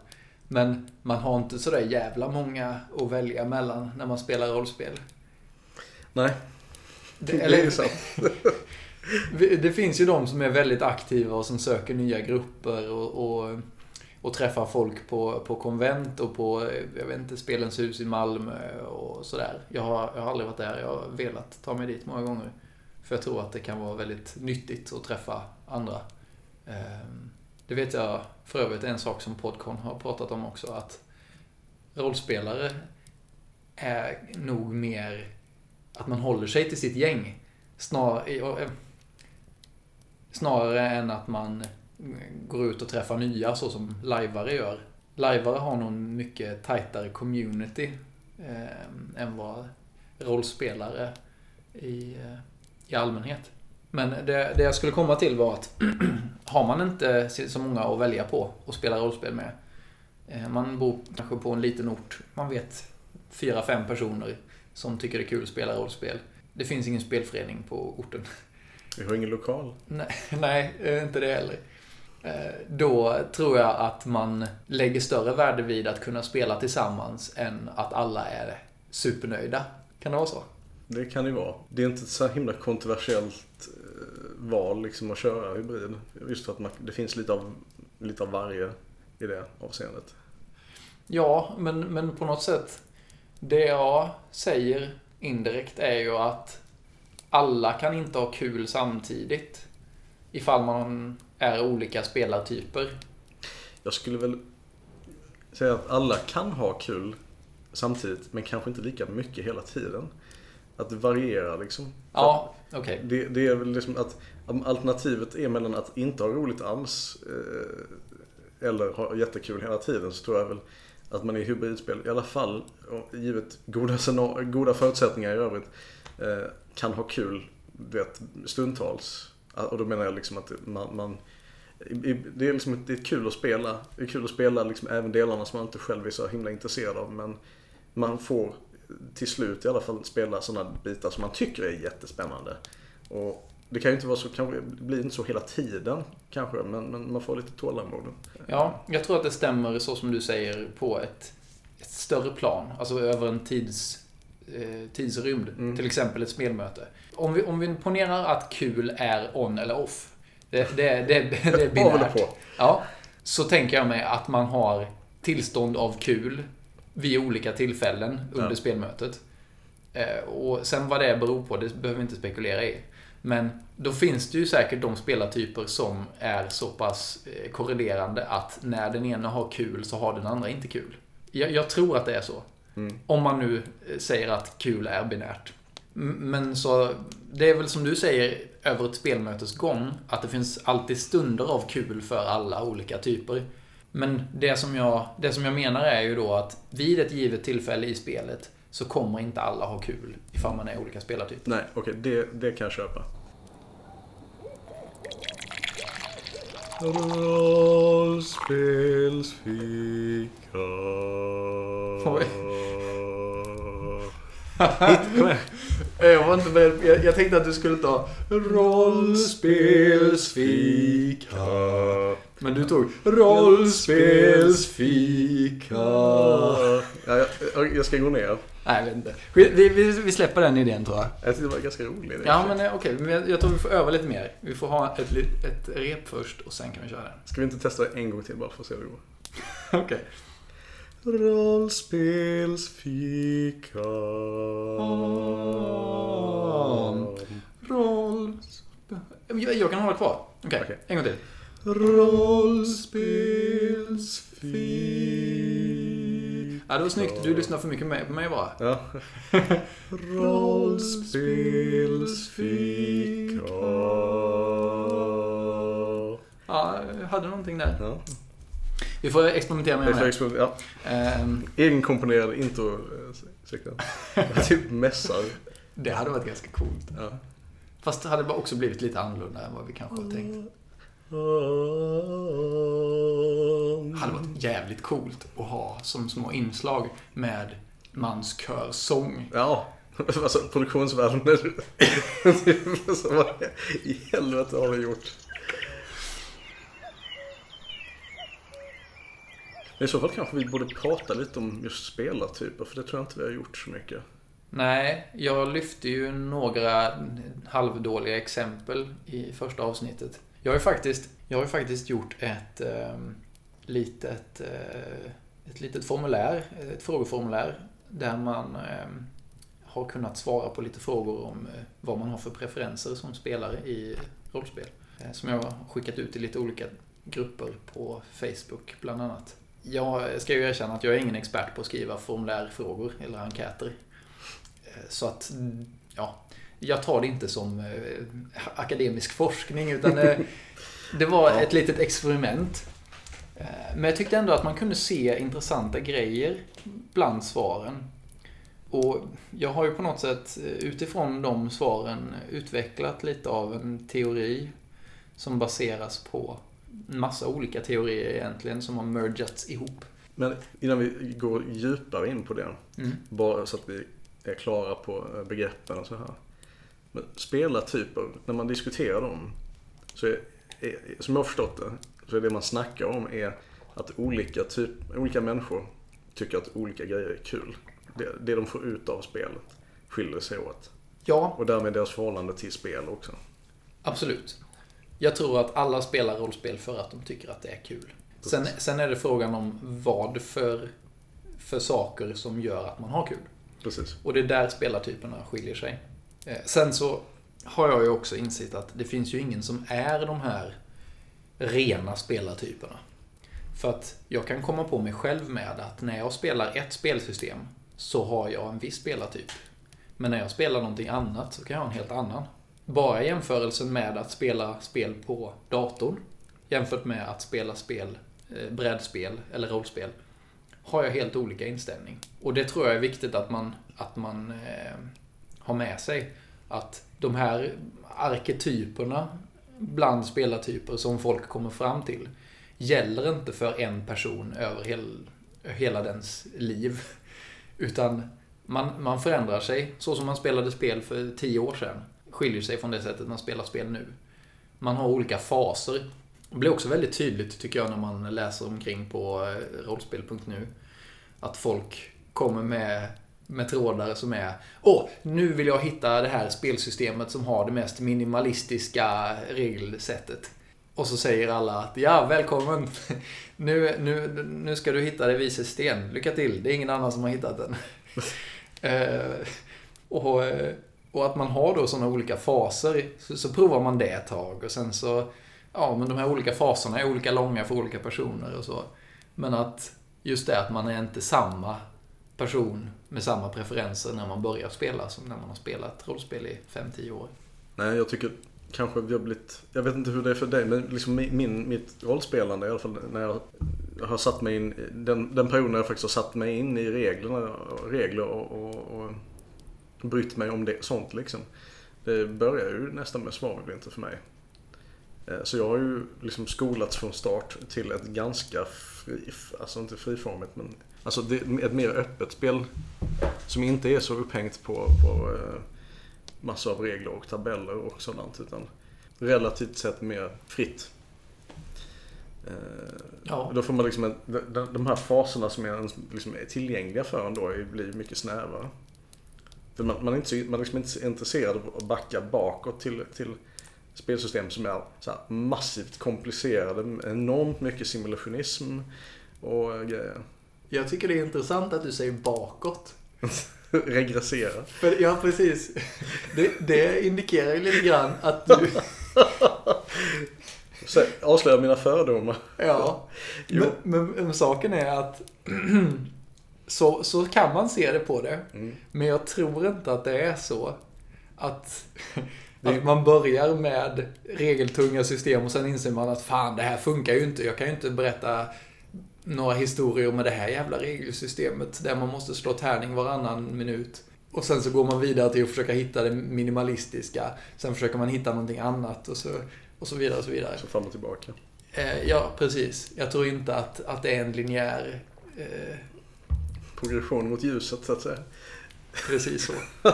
Men man har inte sådär jävla många att välja mellan när man spelar rollspel. Nej, Det, det är eller, ju sant. (laughs) det finns ju de som är väldigt aktiva och som söker nya grupper och, och, och träffar folk på, på konvent och på, eh, jag vet inte, Spelens hus i Malmö och sådär. Jag har, jag har aldrig varit där, jag har velat ta mig dit många gånger. För jag tror att det kan vara väldigt nyttigt att träffa andra. Ehm, det vet jag för övrigt är en sak som Podcon har pratat om också, att rollspelare är nog mer att man håller sig till sitt gäng. Snar, eh, snarare än att man går ut och träffar nya så som lajvare gör. Lajvare har nog mycket tajtare community eh, än vad rollspelare i, eh, i allmänhet. Men det, det jag skulle komma till var att (clears throat) har man inte så många att välja på och spela rollspel med. Eh, man bor kanske på en liten ort. Man vet fyra, fem personer som tycker det är kul att spela rollspel. Det finns ingen spelförening på orten. Vi har ingen lokal. (laughs) Nej, nej inte det heller. Eh, Då tror jag att man lägger större värde vid att kunna spela tillsammans än att alla är supernöjda. Kan det vara så? Det kan det vara. Det är inte ett så himla kontroversiellt eh, val liksom att köra hybrid. Just för att man, det finns lite av, lite av varje i det avseendet. Ja, men, men på något sätt. Det jag säger indirekt är ju att alla kan inte ha kul samtidigt. Ifall man är olika spelartyper. Jag skulle väl säga att alla kan ha kul samtidigt men kanske inte lika mycket hela tiden. Att det varierar liksom. Ja, okej. Det, det är väl liksom att alternativet är mellan att inte ha roligt alls eh, eller ha jättekul hela tiden så tror jag väl att man i hybridspel i alla fall, givet goda, goda förutsättningar i övrigt, eh, kan ha kul vet, stundtals. Och då menar jag liksom att man, man det är liksom det är kul att spela. Det är kul att spela liksom även delarna som man inte själv är så himla intresserad av. Men man får till slut i alla fall spela sådana bitar som man tycker är jättespännande. Och det kan ju inte vara så, kanske, det blir inte så hela tiden kanske, men, men man får lite tålamod. Ja, jag tror att det stämmer så som du säger på ett, ett större plan. Alltså över en tids, eh, tidsrymd. Mm. Till exempel ett spelmöte. Om vi, om vi ponerar att kul är on eller off. Det, det, det, det, är (laughs) binärt. Ja, så tänker jag mig att man har tillstånd av kul vid olika tillfällen under Ja. spelmötet. Eh, Och sen vad det beror på, det behöver vi inte spekulera i. Men då finns det ju säkert de spelartyper som är så pass eh, korrelerande att när den ena har kul så har den andra inte kul. Jag, jag tror att det är så. Mm. Om man nu eh, säger att kul är binärt. Men så, det är väl som du säger över ett spelmötes gång, att det finns alltid stunder av kul för alla olika typer. Men det som jag, det som jag menar är ju då att vid ett givet tillfälle i spelet så kommer inte alla ha kul ifall man är olika spelartyper. Nej, okej, det, det kan jag köpa. Rollspelsfika. Oj. Kom igen. Jag var inte beredd. Jag, jag tänkte att du skulle ta rollspelsfika. Men du tog rollspelsfika. Ja, jag, jag ska gå ner. Nej, jag vet inte. Vi, vi, vi släpper den idén tror jag. Jag tyckte det var ganska roligt. Ja, men eh, okej. men jag, jag tror vi får öva lite mer. Vi får ha ett, ett rep först och sen kan vi köra den. Ska vi inte testa en gång till bara för att se hur det går? (laughs) Okej. Rollspelsfika. Roll... Jag, jag kan hålla kvar. Okej, Okej. en gång till. Rollspelsfika. Ja, det var snyggt. Du lyssnar för mycket på mig bara. Ja. (laughs) Rollspelsfika. Ja, jag hade någonting där. Ja. Vi får experimentera med Det är för det. exper- ja. Ehm, Egenkomponerad intro eh, typ mässar. Det hade varit ganska coolt. Ja. Fast det hade också blivit lite annorlunda än vad vi kanske har tänkt. Det hade varit jävligt coolt att ha som små inslag med manskörsång. Ja, (laughs) alltså produktionsvärlden (laughs) vad i helvete har du gjort? I så fall kanske vi borde prata lite om just spelartyper, för det tror jag inte vi har gjort så mycket. Nej, jag lyfte ju några halvdåliga exempel i första avsnittet. Jag har ju faktiskt, jag har ju faktiskt gjort ett eh, litet, eh, ett litet formulär, ett frågeformulär, där man eh, har kunnat svara på lite frågor om eh, vad man har för preferenser som spelare i rollspel. Eh, som jag har skickat ut i lite olika grupper på Facebook bland annat. Jag ska ju erkänna att jag är ingen expert på att skriva formulärfrågor eller enkäter. Eh, Så att, ja, jag tar det inte som eh, akademisk forskning utan eh, det var (laughs) ett litet experiment. Men jag tyckte ändå att man kunde se intressanta grejer bland svaren. Och jag har ju på något sätt utifrån de svaren utvecklat lite av en teori som baseras på massa olika teorier egentligen som har mergats ihop. Men innan vi går djupare in på det, Mm. bara så att vi är klara på eh, begreppen och så här. Men spelartyper, när man diskuterar dem, så är, är, som jag har förstått det, så är det man snackar om är att olika, typ, olika människor tycker att olika grejer är kul. Det, det de får ut av spelet skiljer sig åt. Ja, Och därmed deras förhållande till spel också. Absolut. Jag tror att alla spelar rollspel för att de tycker att det är kul. Sen, sen är det frågan om vad för, för saker som gör att man har kul. Precis. Och det är där spelartyperna skiljer sig. Eh, Sen så har jag ju också insett att det finns ju ingen som är de här rena spelartyperna. För att jag kan komma på mig själv med att när jag spelar ett spelsystem så har jag en viss spelartyp. Men när jag spelar någonting annat så kan jag ha en helt annan. Bara jämförelsen med att spela spel på datorn jämfört med att spela spel, eh, brädspel eller rollspel har jag helt olika inställning. Och det tror jag är viktigt att man, att man eh, har med sig. Att de här arketyperna bland spelartyper som folk kommer fram till gäller inte för en person över hel, hela dens liv. Utan man, man förändrar sig. Så som man spelade spel för tio år sedan skiljer sig från det sättet man spelar spel nu. Man har olika faser. Det blir också väldigt tydligt tycker jag när man läser omkring på eh, rollspel.nu. Att folk kommer med, med trådar som är Åh, nu vill jag hitta det här spelsystemet som har det mest minimalistiska regelsättet. Och så säger alla att ja, välkommen! (laughs) Nu, nu, nu ska du hitta det vises sten. Lycka till, det är ingen annan som har hittat den. (laughs) Eh, och, eh, och att man har då sådana olika faser, så, så provar man det ett tag och sen så, ja men de här olika faserna är olika långa för olika personer och så. Men att just det att man är inte samma person med samma preferenser när man börjar spela som när man har spelat rollspel i 5-10 år. Nej, jag tycker kanske vi har blivit, jag vet inte hur det är för dig, men liksom min, mitt rollspelande i alla fall när jag har satt mig in, den, den perioden när jag faktiskt har satt mig in i reglerna, regler och, och, och brytt mig om det, sånt liksom. Det börjar ju nästan med svavelvinter för mig. Eh, Så jag har ju liksom skolats från start till ett ganska fri, alltså inte friformigt men Alltså det, ett mer öppet spel som inte är så upphängt på, på eh, massor av regler och tabeller och sådant. Utan relativt sett mer fritt. Eh, Ja. Då får man liksom en, de, här faserna som är, liksom är tillgängliga för en då blir mycket snävare. Man, man är inte, så, man är liksom inte så intresserad av att backa bakåt till, till spelsystem som är så här massivt komplicerade. Enormt mycket simulationism och grejer. Jag tycker det är intressant att du säger bakåt. (laughs) Regressera. För, ja, precis. Det, det indikerar ju lite grann att du... (laughs) Så avslöjar mina fördomar. Ja. Men, men, men saken är att (clears throat) så, så kan man se det på det. Mm. Men jag tror inte att det är så att, (laughs) att man börjar med regeltunga system och sen inser man att fan, det här funkar ju inte. Jag kan ju inte berätta några historier med det här jävla regelsystemet där man måste slå tärning varannan minut. Och sen så går man vidare till att försöka hitta det minimalistiska. Sen försöker man hitta någonting annat och så, och så vidare och så vidare. Så fram och tillbaka. Eh, ja, precis. Jag tror inte att, att det är en linjär... Eh, Progression mot ljuset så att säga. Precis så. (laughs)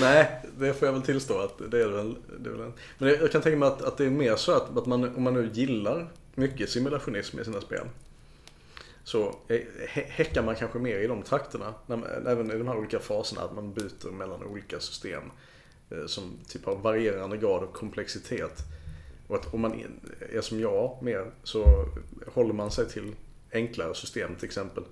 Nej, det får jag väl tillstå att det är väl. Det är väl en... Men jag kan tänka mig att, att det är mer så att, att man, om man nu gillar mycket simulationism i sina spel. Så häckar man kanske mer i de trakterna. Även i de här olika faserna, att man byter mellan olika system. Eh, som typ har varierande grad av komplexitet. Och att om man är som jag mer så håller man sig till enklare system till exempel.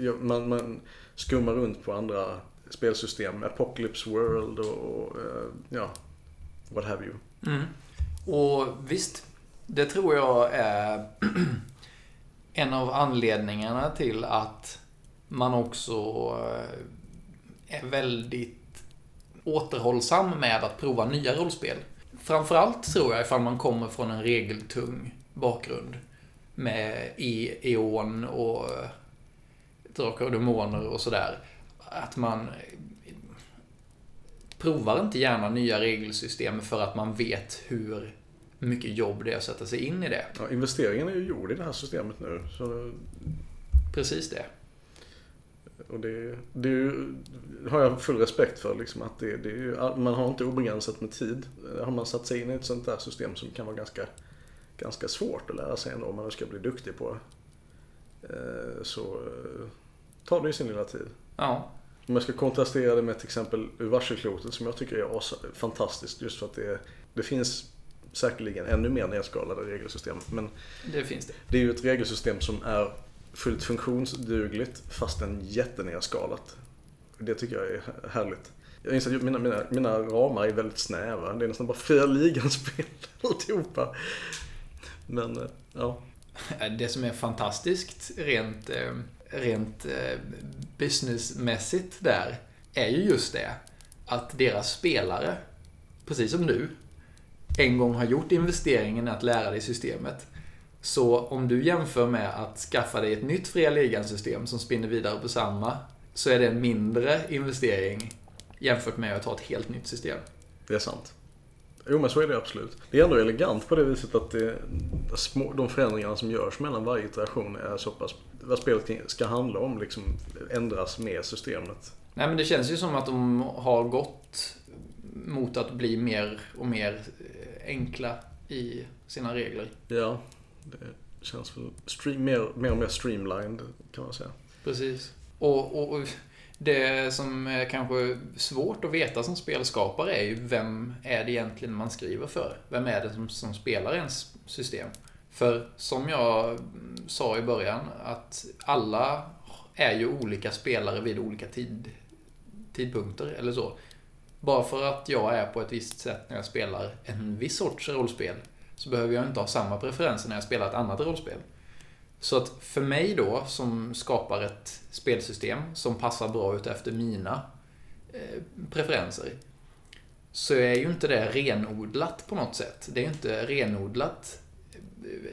Eh, man, man skummar runt på andra spelsystem. Apocalypse World och, eh, ja, what have you. Mm. Och visst, det tror jag är (clears throat) en av anledningarna till att man också eh, är väldigt återhållsam med att prova nya rollspel. Framförallt tror jag ifall man kommer från en regeltung bakgrund med E.ON och Drakar och Demoner och sådär. Att man provar inte gärna nya regelsystem för att man vet hur mycket jobb det är att sätta sig in i det. Ja, investeringen är ju gjord i det här systemet nu. Så... Precis det. Och det, det har jag full respekt för. Liksom, att det, det, man har inte obegränsat med tid. Har man satt sig in i ett sånt där system som kan vara ganska, ganska svårt att lära sig ändå om man ska bli duktig på det. Eh, så eh, tar det ju sin lilla tid. Ja. Om jag ska kontrastera det med ett exempel ur varselklotet som jag tycker är fantastiskt just för att det, det finns säkerligen ännu mer nedskalade regelsystem. Men det finns det. Det är ju ett regelsystem som är fullt funktionsdugligt fastän jättenerskalat. Det tycker jag är härligt. Jag inser att mina, mina, mina ramar är väldigt snäva. Det är nästan bara fria ligan-spel (laughs) alltihopa. Men, eh, ja. Det som är fantastiskt rent, eh, rent eh, businessmässigt där är ju just det. Att deras spelare, precis som du, en gång har gjort investeringen att lära dig systemet. Så om du jämför med att skaffa dig ett nytt fria ligan-system som spinner vidare på samma, så är det en mindre investering jämfört med att ta ett helt nytt system. Det är sant. Jo men så är det absolut. Det är ändå elegant på det viset att det, de förändringarna som görs mellan varje iteration är så pass, vad spelet ska handla om liksom ändras med systemet. Nej men det känns ju som att de har gått mot att bli mer och mer enkla i sina regler. Ja, det känns väl stream, mer, mer och mer streamlined kan man säga. Precis. Och, och, det som är kanske svårt att veta som spelskapare är ju vem är det egentligen man skriver för? Vem är det som, som spelar ens system? För som jag sa i början, att alla är ju olika spelare vid olika tid, tidpunkter eller så. Bara för att jag är på ett visst sätt när jag spelar en viss sorts rollspel så behöver jag inte ha samma preferenser när jag spelar ett annat rollspel. Så att för mig då, som skapar ett spelsystem som passar bra ut efter mina eh, preferenser, så är ju inte det renodlat på något sätt. Det är ju inte renodlat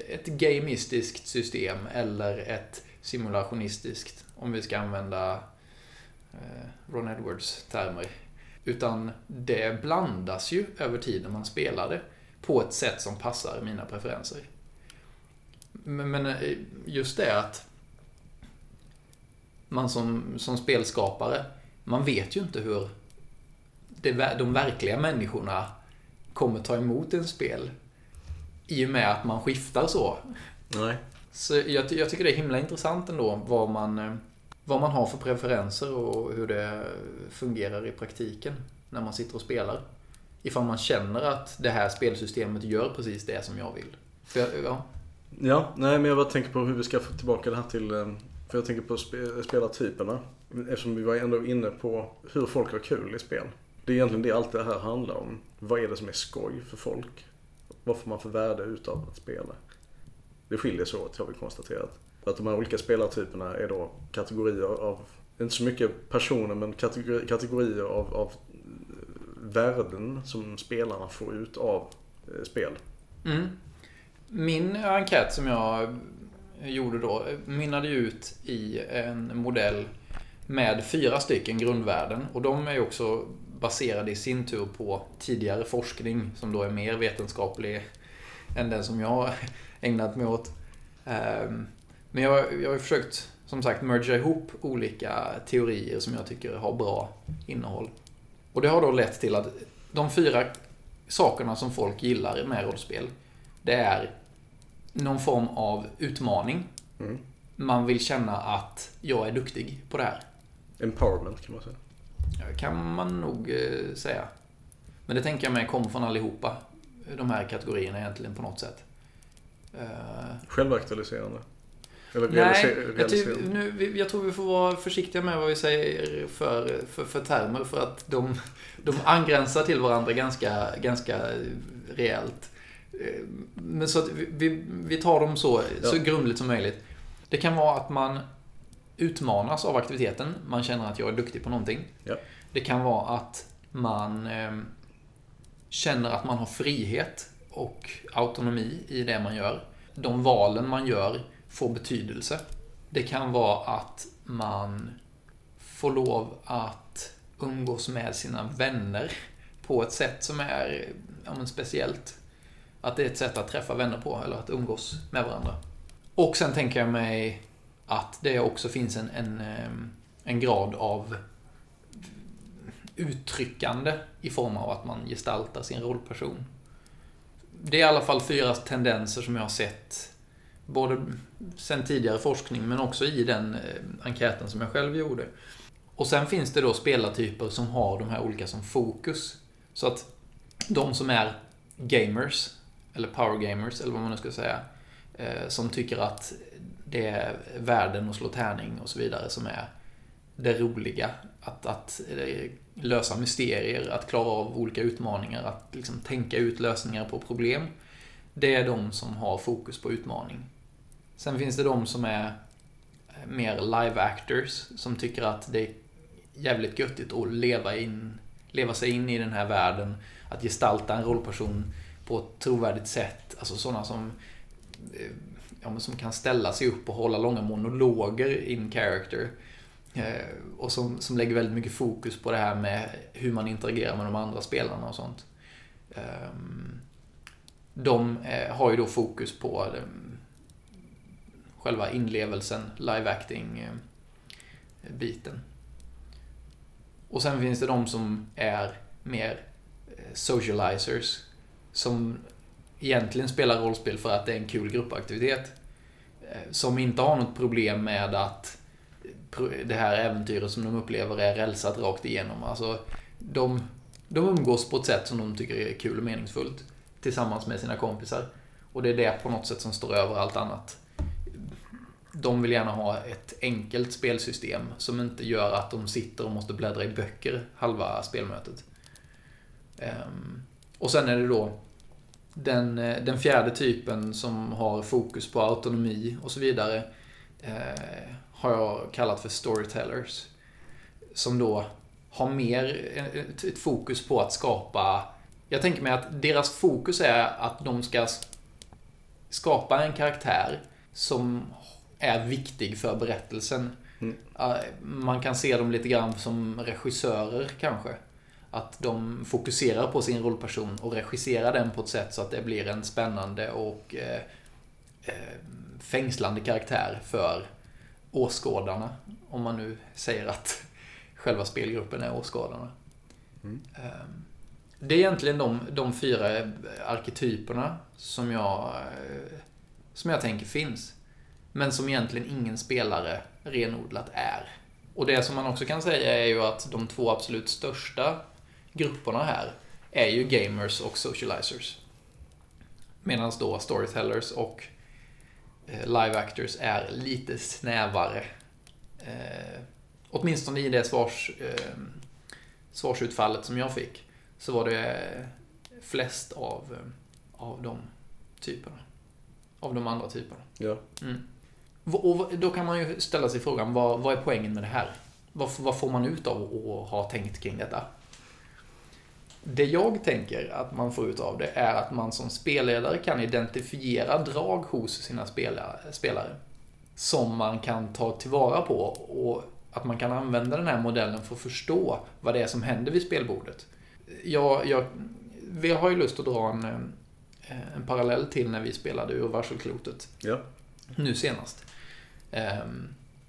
ett gamistiskt system eller ett simulationistiskt, om vi ska använda eh, Ron Edwards termer. Utan det blandas ju över tiden man spelar det på ett sätt som passar mina preferenser. Men eh, just det att man som, som spelskapare, man vet ju inte hur det, de verkliga människorna kommer ta emot en spel i och med att man skiftar så. Nej. Så jag, jag tycker det är himla intressant ändå vad man eh, vad man har för preferenser och hur det fungerar i praktiken när man sitter och spelar. Ifall man känner att det här spelsystemet gör precis det som jag vill. För, ja. ja, nej men jag bara tänker på hur vi ska få tillbaka det här till... Eh, för jag tänker på spelartyperna. Eftersom vi var ändå inne på hur folk har kul i spel. Det är egentligen det allt det här handlar om. Vad är det som är skoj för folk? Vad får man för värde utav att spela? Det skiljer sig åt har vi konstaterat. Att de här olika spelartyperna är då kategorier av, inte så mycket personer, men kategori, kategorier av, av eh, värden som spelarna får ut av eh, spel. Mm. Min enkät som jag eh, gjorde då eh, mynnade ju ut i en modell med fyra stycken grundvärden. Och de är ju också baserade i sin tur på tidigare forskning som då är mer vetenskaplig än den som jag har (laughs) ägnat mig åt. Ehm, men jag, jag har försökt, som sagt, mergea ihop olika teorier som jag tycker har bra innehåll. Och det har då lett till att de fyra sakerna som folk gillar med rollspel, det är någon form av utmaning. Mm. Man vill känna att jag är duktig på det här. Empowerment kan man säga. Kan man nog eh, säga. Men det tänker jag mig kommer från allihopa. De här kategorierna egentligen på något sätt. Eh, Självaktualiserande. Eller Nej, jag, ty, realiserande. nu, jag tror vi får vara försiktiga med vad vi säger för, för, för termer för att de, de angränsar till varandra ganska, ganska rejält. Eh, Men så att vi, vi, tar dem så, så Ja. grundligt som möjligt. Det kan vara att man utmanas av aktiviteten. Man känner att jag är duktig på någonting. Ja. Det kan vara att man eh, känner att man har frihet och autonomi i det man gör. De valen man gör får betydelse. Det kan vara att man får lov att umgås med sina vänner på ett sätt som är ja, men speciellt. Att det är ett sätt att träffa vänner på, eller att umgås med varandra. Och sen tänker jag mig att det också finns en, en, ehm, en grad av uttryckande i form av att man gestaltar sin rollperson. Det är i alla fall fyra tendenser som jag har sett både sen tidigare forskning men också i den eh, enkäten som jag själv gjorde. Och sen finns det då spelartyper som har de här olika som fokus. Så att de som är gamers, eller power gamers, eller vad man nu ska säga, eh, som tycker att det är världen och slå tärning och så vidare som är det roliga. Att, att eh, lösa mysterier, att klara av olika utmaningar, att liksom tänka ut lösningar på problem. Det är de som har fokus på utmaning. Sen finns det de som är eh, mer live actors, som tycker att det är jävligt göttigt att leva, in, leva sig in i den här världen. Att gestalta en rollperson på ett trovärdigt sätt. Alltså sådana som, eh, ja, men som kan ställa sig upp och hålla långa monologer in character. Eh, Och som, som lägger väldigt mycket fokus på det här med hur man interagerar med de andra spelarna och sånt. Ehm, de eh, har ju då fokus på eh, själva inlevelsen, live acting eh, biten. Och sen finns det de som är mer eh, socializers. Som egentligen spelar rollspel för att det är en kul gruppaktivitet. Eh, som inte har något problem med att det här äventyret som de upplever är rälsat rakt igenom. Alltså, de, de umgås på ett sätt som de tycker är kul och meningsfullt tillsammans med sina kompisar. Och det är det på något sätt som står över allt annat. De vill gärna ha ett enkelt spelsystem som inte gör att de sitter och måste bläddra i böcker halva spelmötet. Ehm, och sen är det då den, eh, den fjärde typen som har fokus på autonomi och så vidare eh, har jag kallat för storytellers. Som då har mer ett, ett fokus på att skapa... Jag tänker mig att deras fokus är att de ska skapa en karaktär som är viktig för berättelsen. Mm. Eh, Man kan se dem lite grann som regissörer kanske. Att de fokuserar på sin rollperson och regisserar den på ett sätt så att det blir en spännande och eh, eh, fängslande karaktär för åskådarna. Om man nu säger att (laughs) själva spelgruppen är åskådarna. Mm. Ehm, Det är egentligen de, de fyra arketyperna som jag, eh, som jag tänker finns. Men som egentligen ingen spelare renodlat är. Och det som man också kan säga är ju att de två absolut största grupperna här är ju gamers och socializers. Medan då storytellers och eh, live actors är lite snävare. Eh, åtminstone i det svars, eh, svarsutfallet som jag fick så var det flest av, eh, av de typerna. Av de andra typerna. Ja. Mm. Och då kan man ju ställa sig frågan, vad, vad är poängen med det här? Vad, vad får man ut av att ha tänkt kring detta? Det jag tänker att man får ut av det är att man som spelledare kan identifiera drag hos sina spelare. som man kan ta tillvara på och att man kan använda den här modellen för att förstå vad det är som händer vid spelbordet. Jag, jag, vi har ju lust att dra en, eh, en parallell till när vi spelade ur varselklotet. Ja. Nu senast. Ehm,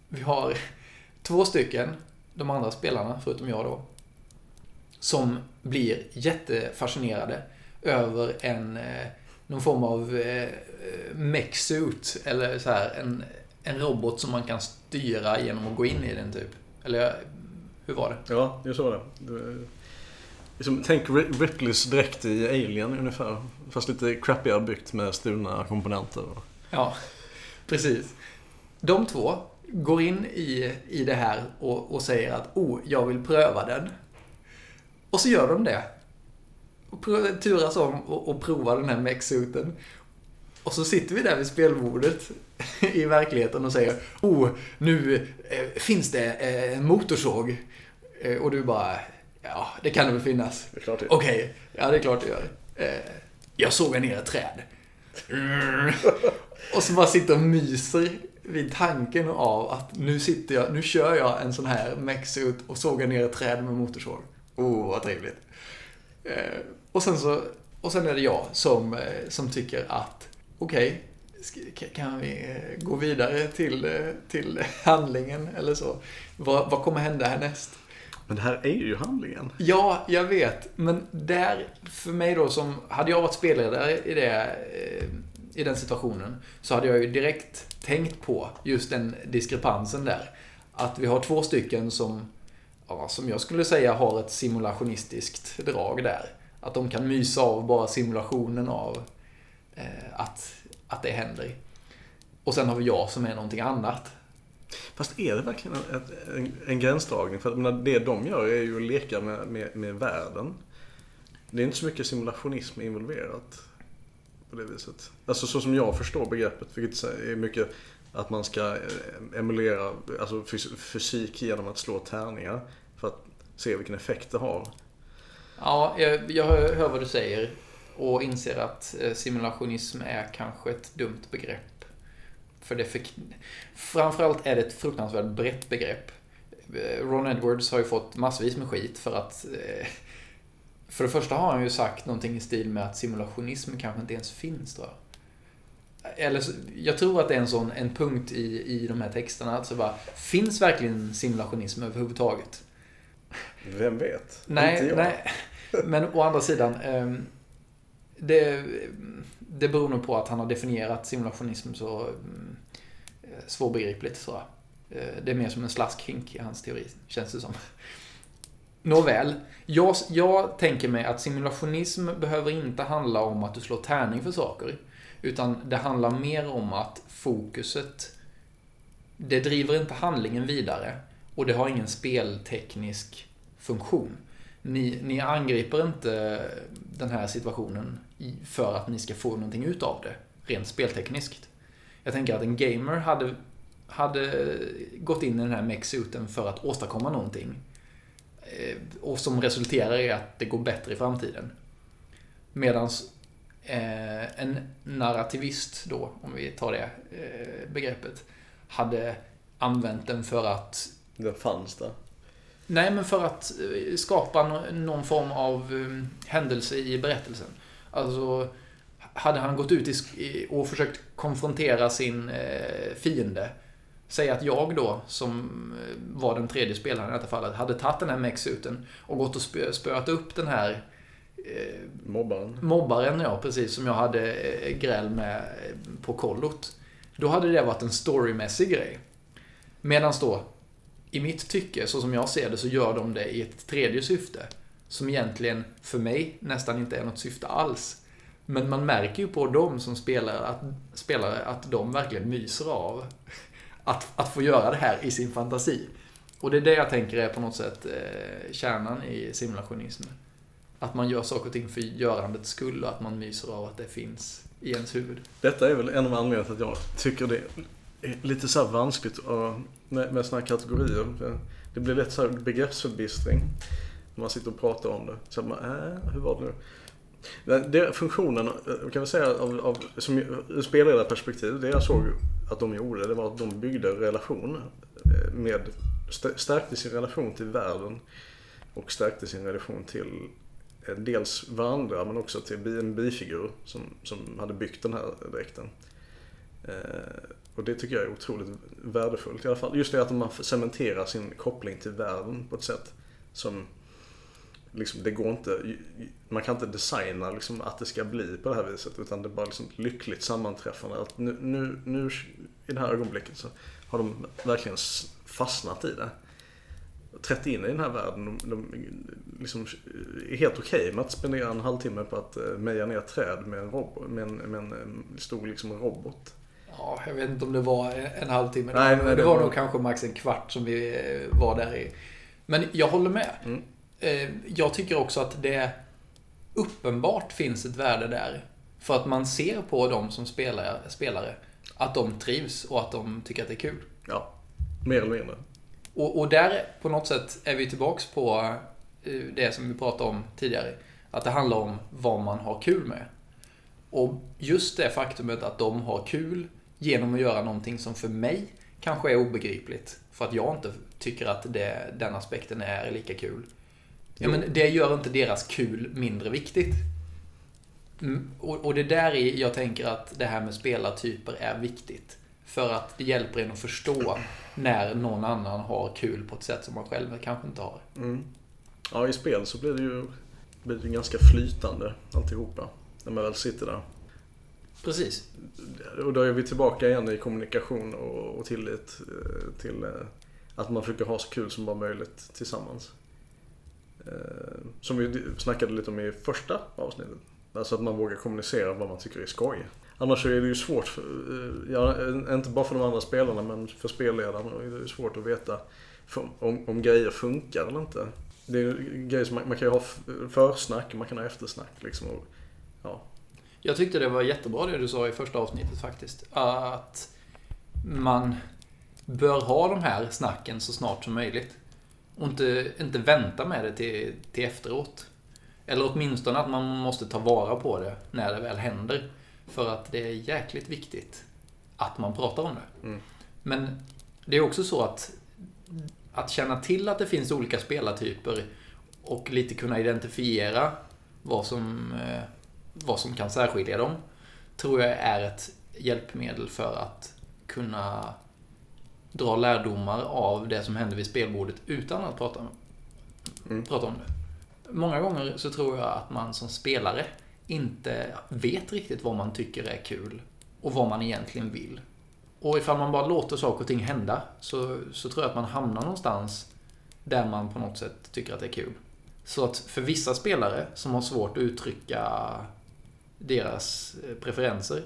vi har (laughs) två stycken, de andra spelarna, förutom jag då, som blir jättefascinerade över en, eh, någon form av eh, mech-suit, eller så här, en, en robot som man kan styra genom att gå in i den typ. Eller hur var det? Ja, jag såg det. det liksom, tänk Ripleys dräkt i Alien ungefär. Fast lite crappigare byggt med stulna komponenter. Ja, precis. De två går in i, i det här och, och säger att oh, jag vill pröva den. Och så gör de det. Och turas om och, och provar den här mech-suiten. Och så sitter vi där vid spelbordet (laughs) i verkligheten och säger Oh, nu eh, finns det eh, en motorsåg. Eh, och du bara Ja, det kan det väl finnas. Okej, okay. ja det är klart det gör. Eh, jag sågar ner ett träd. Mm. (laughs) och så bara sitter och myser vid tanken av att nu sitter jag, nu kör jag en sån här mexut och sågar ner ett träd med motorsåg. Oh, vad trevligt. Eh, och sen så, och sen är det jag som, eh, som tycker att okej, okay, kan vi eh, gå vidare till, till (laughs) handlingen eller så? Vad, vad kommer hända härnäst? Men det här är ju handlingen. Ja, jag vet. Men där, för mig då som, hade jag varit spelledare i, det, i den situationen, så hade jag ju direkt tänkt på just den diskrepansen där. Att vi har två stycken som, ja, som jag skulle säga har ett simulationistiskt drag där. Att de kan mysa av bara simulationen av eh, att, att det händer. Och sen har vi jag som är någonting annat. Fast är det verkligen en, en, en gränsdragning? För menar, det de gör är ju att leka med, med, med världen. Det är inte så mycket simulationism involverat på det viset. Alltså så som jag förstår begreppet, vilket är mycket att man ska eh, emulera alltså fysik genom att slå tärningar för att se vilken effekt det har. Ja, jag, jag hör vad du säger och inser att eh, simulationism är kanske ett dumt begrepp. För det för, framförallt är det ett fruktansvärt brett begrepp. Eh, Ron Edwards har ju fått massvis med skit för att för det första har han ju sagt någonting i stil med att simulationism kanske inte ens finns tror jag. Eller, jag tror att det är en sån en punkt i, i de här texterna. Alltså bara, finns verkligen simulationism överhuvudtaget? Vem vet? Nej, nej. Men å andra sidan. Ehm, det, det beror nog på att han har definierat simulationism så mm, svårbegripligt jag. Eh, det är mer som en slaskhink i hans teori, känns det som. Nåväl, jag, jag tänker mig att simulationism behöver inte handla om att du slår tärning för saker. Utan det handlar mer om att fokuset, det driver inte handlingen vidare och det har ingen spelteknisk funktion. Ni, ni angriper inte den här situationen för att ni ska få någonting ut av det, rent speltekniskt. Jag tänker att en gamer hade, hade gått in i den här mech-suiten för att åstadkomma någonting. Eh, och som resulterar i att det går bättre i framtiden. Medan eh, en narrativist då, om vi tar det eh, begreppet, hade använt den för att... Den fanns där? Nej, men för att skapa någon form av händelse i berättelsen. Alltså, hade han gått ut och försökt konfrontera sin fiende Säg att jag då, som eh, var den tredje spelaren i detta fallet, hade tagit den här mexuten och gått och spö, spöat upp den här eh, Eh, mobbaren. Mobbaren, ja. Precis, som jag hade eh, gräl med eh, på kollot. Då hade det varit en storymässig grej. Medan då, i mitt tycke, så som jag ser det, så gör de det i ett tredje syfte. Som egentligen, för mig, nästan inte är något syfte alls. Men man märker ju på dem som spelar att, spelare att de verkligen myser av (laughs) att, att få göra det här i sin fantasi. Och det är det jag tänker är på något sätt eh, kärnan i simulationism. Att man gör saker och ting för görandets skull och att man myser av att det finns i ens huvud. Detta är väl en av anledningarna till att jag tycker det är lite så här vanskligt med, sådana här kategorier. Det blir lätt så här begreppsförbistring. När man sitter och pratar om det. Så man, äh, hur var det nu? Det, funktionen, eh, kan vi säga, av, av, som ur spelledarperspektiv, det jag såg att de gjorde, det var att de byggde relation eh, med, stärkte sin relation till världen och stärkte sin relation till Eh, dels varandra men också till en bifigur som, som hade byggt den här dräkten. Eh, och det tycker jag är otroligt värdefullt i alla fall. Just det att man cementerar sin koppling till världen på ett sätt som liksom, det går inte, man kan inte designa liksom, att det ska bli på det här viset utan det är bara liksom ett lyckligt sammanträffande. Att nu, nu, nu i det här ögonblicket så har de verkligen fastnat i det. Trätt in i den här världen. De, de liksom är helt okej med att spendera en halvtimme på att eh, meja ner träd med en, rob- med en, med en, en stor liksom robot. Ja, jag vet inte om det var en halvtimme. Nej, det, nej, det det var nog kanske max en kvart som vi eh, var där i. Men jag håller med. Mm. Eh, Jag tycker också att det uppenbart finns ett värde där. För att man ser på dem som spelare, spelare att de trivs och att de tycker att det är kul. Ja, mer eller mindre. Och, och där på något sätt är vi tillbaks på eh, det som vi pratade om tidigare. Att det handlar om vad man har kul med. Och just det faktumet att de har kul genom att göra någonting som för mig kanske är obegripligt. För att jag inte tycker att det, den aspekten är lika kul. Ja, men det gör inte deras kul mindre viktigt. Mm, och, och det där är jag tänker att det här med spelartyper är viktigt. För att det hjälper en att förstå när någon annan har kul på ett sätt som man själv kanske inte har. Mm. Ja, i spel så blir det ju blir det ganska flytande alltihopa. När man väl sitter där. Precis. Och då är vi tillbaka igen i kommunikation och, och tillit eh, till eh, att man försöker ha så kul som bara möjligt tillsammans. Eh, Som vi snackade lite om i första avsnittet. Alltså att man vågar kommunicera vad man tycker är skoj. Annars är det ju svårt, för, eh, ja, inte bara för de andra spelarna men för spelledaren är det ju svårt att veta om, om grejer funkar eller inte. Det är grejer som man, man kan ju ha försnack och man kan ha eftersnack liksom. Och, ja. Jag tyckte det var jättebra det du sa i första avsnittet faktiskt. Att man bör ha de här snacken så snart som möjligt. Och inte, inte vänta med det till, till efteråt. Eller åtminstone att man måste ta vara på det när det väl händer. För att det är jäkligt viktigt att man pratar om det. Mm. Men det är också så att att känna till att det finns olika spelartyper och lite kunna identifiera vad som, eh, vad som kan särskilja dem tror jag är ett hjälpmedel för att kunna dra lärdomar av det som händer vid spelbordet utan att prata, Mm. prata om det. Många gånger så tror jag att man som spelare inte vet riktigt vad man tycker är kul och vad man egentligen vill. Och ifall man bara låter saker och ting hända så, så tror jag att man hamnar någonstans där man på något sätt tycker att det är kul. Så att för vissa spelare som har svårt att uttrycka deras eh, preferenser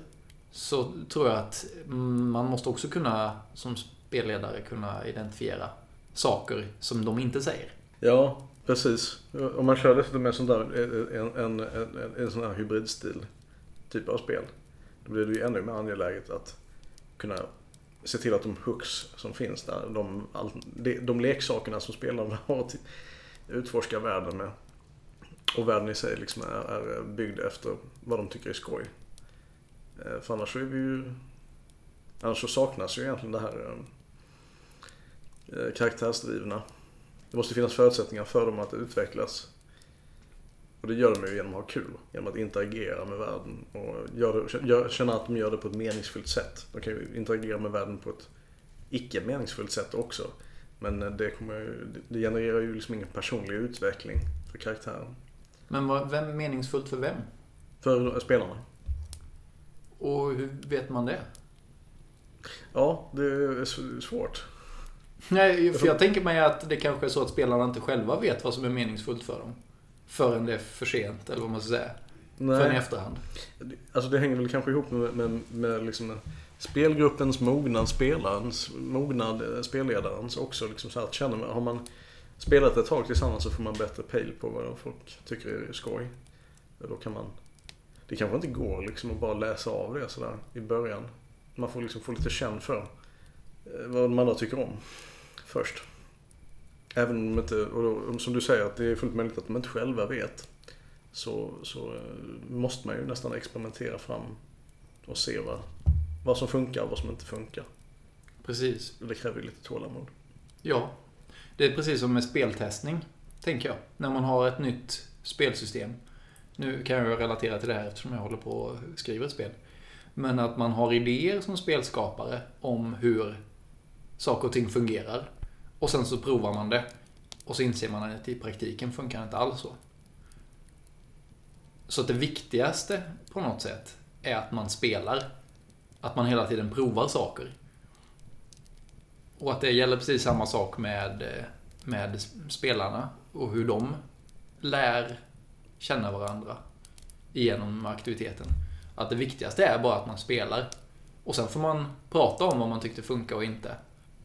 så tror jag att mm, man måste också kunna som spelledare kunna identifiera saker som de inte säger. Ja, precis. Om man kör dessutom med sån där, eh, eh, en, en, en, en sån här hybridstil typ av spel. Då blir det ju ännu mer angeläget att kunna se till att de hooks som finns där, de, all, de, de leksakerna som spelarna (laughs) har att utforska världen med. Och världen i sig liksom är, är byggd efter vad de tycker är skoj. Eh, för annars så är vi ju... Annars så saknas ju egentligen det här eh, karaktärsdrivna det måste finnas förutsättningar för dem att utvecklas. Och det gör de ju genom att ha kul. Genom att interagera med världen och gör känna att de gör det på ett meningsfullt sätt. De kan ju interagera med världen på ett icke meningsfullt sätt också. Men det, kommer, det genererar ju liksom ingen personlig utveckling för karaktären. Men vad, vem meningsfullt för vem? För spelarna. Och hur vet man det? Ja, det är svårt. Nej, för jag tänker mig att det kanske är så att spelarna inte själva vet vad som är meningsfullt för dem. Förrän det är för sent, eller vad man ska säga. Förrän i efterhand. Alltså det hänger väl kanske ihop med, med, med liksom spelgruppens mognad, spelarens mognad, eh, spelledarens också. Liksom så här att känna, har man spelat ett tag tillsammans så får man bättre pejl på vad folk tycker är skoj. Då kan man, det kanske inte går liksom att bara läsa av det sådär i början. Man får liksom få lite känn för vad de andra tycker om först. Även om de inte, och då, som du säger, att det är fullt möjligt att de inte själva vet. så, så eh, måste man ju nästan experimentera fram och se vad, vad som funkar och vad som inte funkar. Precis. Det kräver ju lite tålamod. Ja. Det är precis som med speltestning, tänker jag. När man har ett nytt spelsystem. Nu kan jag relatera till det här eftersom jag håller på och skriver ett spel. Men att man har idéer som spelskapare om hur saker och ting fungerar. Och sen så provar man det. Och så inser man att i praktiken funkar det inte alls så. Så att det viktigaste på något sätt är att man spelar. Att man hela tiden provar saker. Och att det gäller precis samma sak med, eh, med spelarna och hur de lär känna varandra genom aktiviteten. Att det viktigaste är bara att man spelar. Och sen får man prata om vad man tyckte funkar och inte.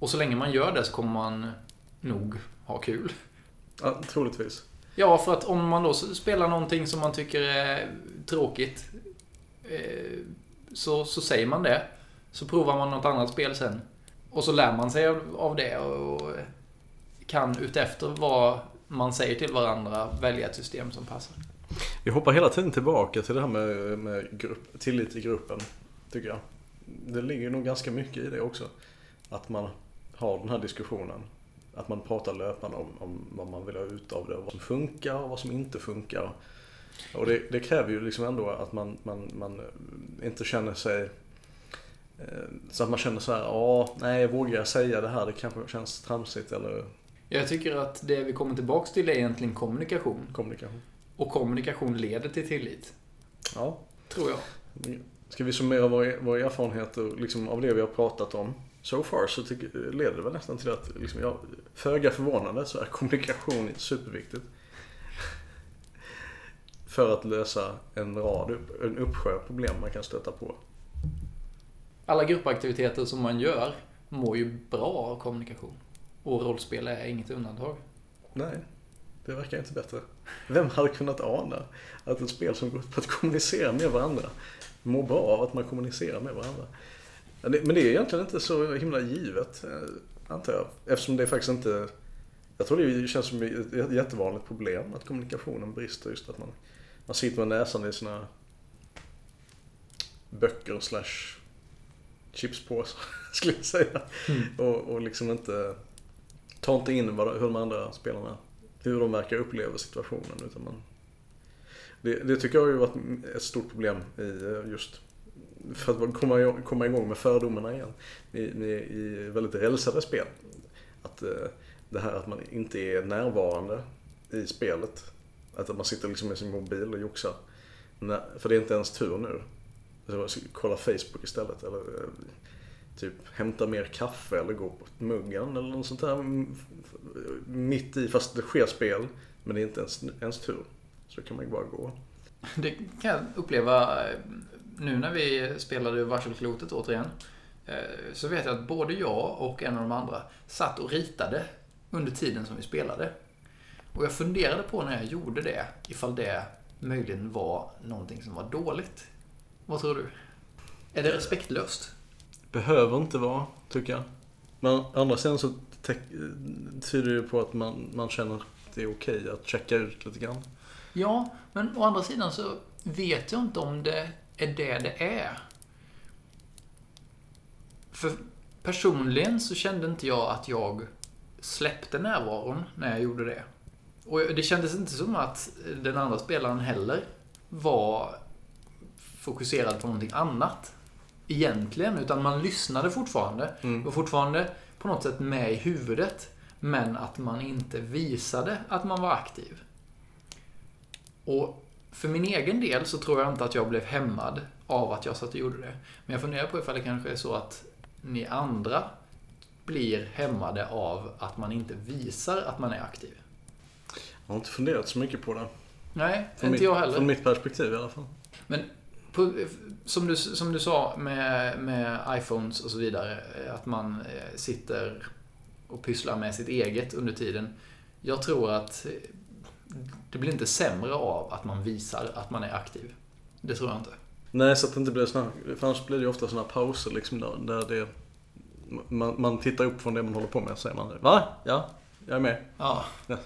Och så länge man gör det så kommer man nog ha kul. Ja, troligtvis. Ja, för att om man då spelar någonting som man tycker är tråkigt eh, så, så säger man det. Så provar man något annat spel sen. Och så lär man sig av det och kan utefter vad man säger till varandra välja ett system som passar. Vi hoppar hela tiden tillbaka till det här med, med grupp, tillit i gruppen, tycker jag. Det ligger nog ganska mycket i det också. Att man har den här diskussionen. Att man pratar löpande om, om vad man vill ha ut av det, vad som funkar och vad som inte funkar. Och det, det kräver ju liksom ändå att man, man, man inte känner sig eh, så att man känner så här, ja, nej, vågar jag säga det här? Det kanske känns tramsigt eller... Jag tycker att det vi kommer tillbaks till är egentligen kommunikation. Kommunikation. Och kommunikation leder till tillit. Ja. Tror jag. Ska vi summera våra, våra erfarenheter liksom, av det vi har pratat om? So far så tycker, leder det väl nästan till att, liksom, jag, föga förvånande så är kommunikation superviktigt. För att lösa en rad, en uppsjö problem man kan stöta på. Alla gruppaktiviteter som man gör mår ju bra av kommunikation. Och rollspel är inget undantag. Nej, det verkar inte bättre. Vem hade kunnat ana att ett spel som går ut på att kommunicera med varandra mår bra av att man kommunicerar med varandra? Men det är egentligen inte så himla givet, eh, antar jag. Eftersom det faktiskt inte... Jag tror det känns som ett jättevanligt problem att kommunikationen brister. Just att man, man sitter med näsan i sina böcker slash chipspåsar, (laughs) skulle jag säga. Mm. Och, och liksom inte... Tar inte in vad, hur de andra spelarna, hur de verkar uppleva situationen. Utan man, det, det tycker jag har ju varit ett stort problem i eh, just för att komma, komma igång med fördomarna igen. I, i, i väldigt rälsade spel. Att eh, det här att man inte är närvarande i spelet. Att man sitter liksom med sin mobil och joxar. För det är inte ens tur nu. Kolla Facebook istället. Eller eh, typ hämta mer kaffe eller gå på muggen eller något sånt där. Mm, mitt i, fast det sker spel. Men det är inte ens, ens tur. Så kan man ju bara gå. Det kan jag uppleva eh, nu när vi spelade Varselklotet återigen, eh, så vet jag att både jag och en av de andra satt och ritade under tiden som vi spelade. Och jag funderade på när jag gjorde det, ifall det möjligen var någonting som var dåligt. Vad tror du? Är det respektlöst? Behöver inte vara, tycker jag. Men andra sidan så tyder det ju på att man, man känner att det är okej att checka ut lite grann. Ja, men å andra sidan så vet jag inte om det är det det är. För personligen så kände inte jag att jag släppte närvaron när jag gjorde det. Och det kändes inte som att den andra spelaren heller var fokuserad på någonting annat. Egentligen, utan man lyssnade fortfarande. Mm. Var fortfarande på något sätt med i huvudet. Men att man inte visade att man var aktiv. Och för min egen del så tror jag inte att jag blev hämmad av att jag satt och gjorde det. Men jag funderar på ifall det kanske är så att ni andra blir hämmade av att man inte visar att man är aktiv. Jag har inte funderat så mycket på det. Nej, från inte mitt, jag heller. Från mitt perspektiv i alla fall. Men på, som, du, som du sa med, med iPhones och så vidare, att man eh, sitter och pysslar med sitt eget under tiden. Jag tror att det blir inte sämre av att man visar att man är aktiv. Det tror jag inte. Nej, så att det inte blir såna, för annars blir det ju ofta såna pauser liksom där, där det, man, man tittar upp från det man håller på med och säger man Va? Ja? Jag är med. Ja. (laughs)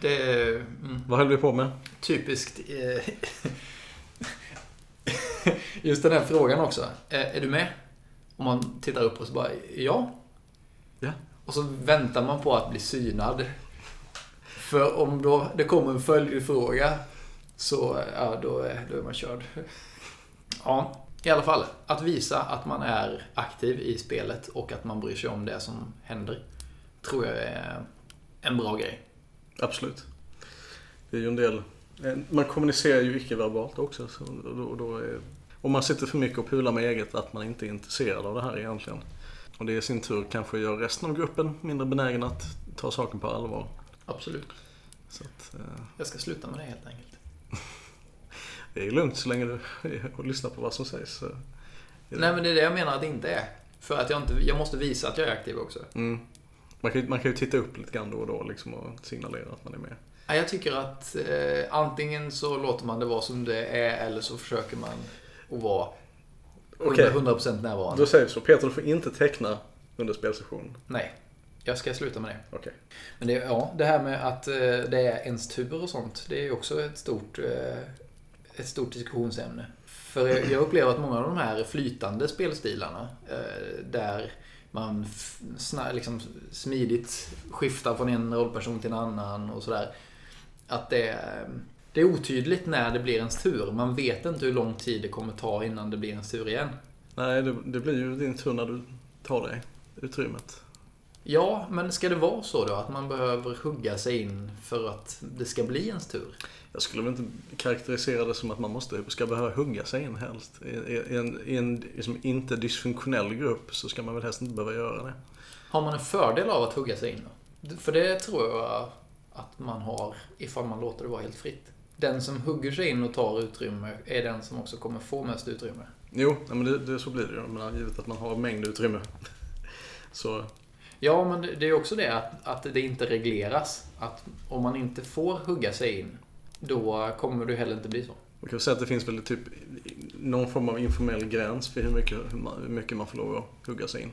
Det... Mm. Vad höll vi på med? Typiskt. Eh, (laughs) just den här frågan också. Är, är du med? Om man tittar upp och så bara, ja. Ja. Och så väntar man på att bli synad. För om då det kommer en följdfråga så, ja, då är, då är man körd. Ja, i alla fall. Att visa att man är aktiv i spelet och att man bryr sig om det som händer. Tror jag är en bra grej. Absolut. Det är ju en del... Man kommunicerar ju icke-verbalt också. Så då, då är, om man sitter för mycket och pular med eget att man inte är intresserad av det här egentligen. Och det i sin tur kanske gör resten av gruppen mindre benägen att ta saken på allvar. Absolut. Så att, eh, Jag ska sluta med det helt enkelt. (laughs) det är lugnt så länge du (laughs) lyssnar på vad som sägs. Nej, men det är det jag menar att det inte är. För att jag, inte, jag måste visa att jag är aktiv också. Mm. Man, kan, man kan ju titta upp lite grann då och då liksom och signalera att man är med. Ja, Jag tycker att eh, antingen så låter man det vara som det är eller så försöker man att vara 100%, Okej. 100% närvarande. Då säger vi så. Peter, du får inte teckna under spelsession. Nej, jag ska sluta med det. Okej. Men det, ja, det här med att eh, det är ens tur och sånt, det är ju också ett stort, eh, ett stort diskussionsämne. För jag upplever att många av de här flytande spelstilarna, eh, där man liksom smidigt skiftar från en rollperson till en annan och sådär. Att det, är- det är otydligt när det blir ens tur. Man vet inte hur lång tid det kommer ta innan det blir ens tur igen. Nej, det, det blir ju din tur när du tar dig utrymmet. Ja, men ska det vara så då? Att man behöver hugga sig in för att det ska bli ens tur? Jag skulle väl inte karaktärisera det som att man måste, ska behöva hugga sig in helst. I, en, i en liksom inte dysfunktionell grupp så ska man väl helst inte behöva göra det. Har man en fördel av att hugga sig in då? För det tror jag att man har ifall man låter det vara helt fritt. Den som hugger sig in och tar utrymme är den som också kommer få mest utrymme. Jo, men det, det, så blir det ju. Givet att man har mängd utrymme. (laughs) Så, Ja, men det är också det att, att det inte regleras. Att om man inte får hugga sig in, då kommer det heller inte bli så. man kan säga att det finns väl typ någon form av informell gräns för hur mycket, hur mycket man får lov att hugga sig in.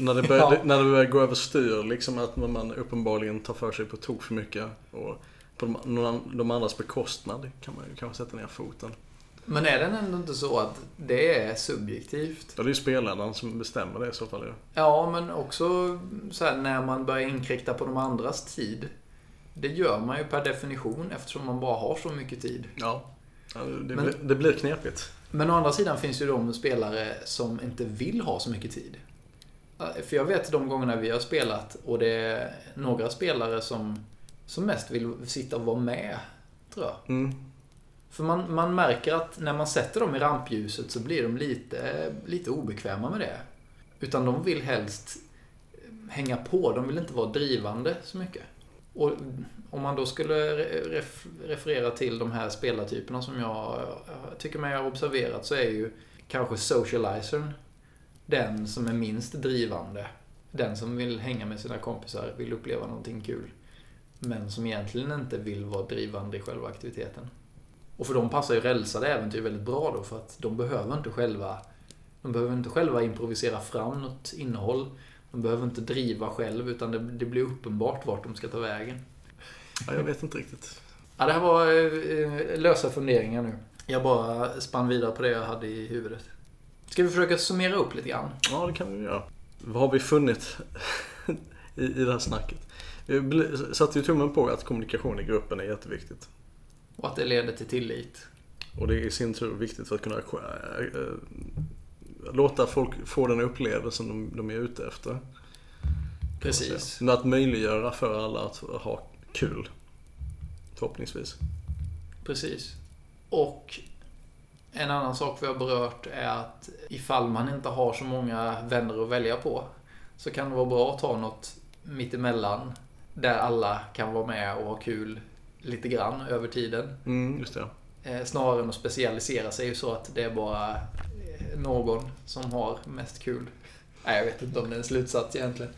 När det, börjar, Ja. när det börjar gå överstyr, liksom att man uppenbarligen tar för sig på tok för mycket och på de, de andras bekostnad kan man ju kanske sätta ner foten. Men är den ändå inte så att det är subjektivt? Ja, det är ju spelledaren som bestämmer det i så fall. ju. Ja, men också så här, när man börjar inkräkta på de andras tid. Det gör man ju per definition eftersom man bara har så mycket tid. Ja. Ja, det, Men- blir, det blir knepigt. Men å andra sidan finns ju de spelare som inte vill ha så mycket tid. För jag vet de gångerna vi har spelat och det är några spelare som, som mest vill sitta och vara med, tror jag. Mm. För man, man märker att när man sätter dem i rampljuset så blir de lite, lite obekväma med det. Utan de vill helst hänga på, de vill inte vara drivande så mycket. Och om man då skulle ref, referera till de här spelartyperna som jag eh, tycker mig ha observerat så är ju kanske socializern den som är minst drivande. Den som vill hänga med sina kompisar, vill uppleva någonting kul. Men som egentligen inte vill vara drivande i själva aktiviteten. Och för dem passar ju rälsade äventyr väldigt bra då för att de behöver inte själva de behöver inte själva improvisera fram något innehåll. De behöver inte driva själv utan det, det blir uppenbart vart de ska ta vägen. Ja, jag vet inte riktigt. Ja, det här var eh, lösa funderingar nu. Jag bara spann vidare på det jag hade i huvudet. Ska vi försöka summera upp lite grann? Ja, det kan vi göra. Vad har vi funnit (laughs) i, i det här snacket? Vi satte ju tummen på att kommunikation i gruppen är jätteviktigt. Och att det leder till tillit. Och det är i sin tur viktigt för att kunna äh, äh, låta folk få den upplevelsen de, de är ute efter. Precis. Men att möjliggöra för alla att ha kul. Förhoppningsvis. Precis. Och en annan sak vi har berört är att ifall man inte har så många vänner att välja på så kan det vara bra att ta något mittemellan där alla kan vara med och ha kul lite grann över tiden. Mm, just det. Eh, Snarare än att specialisera sig så att det är bara eh, någon som har mest kul. Nej, jag vet inte om det är en slutsats egentligen.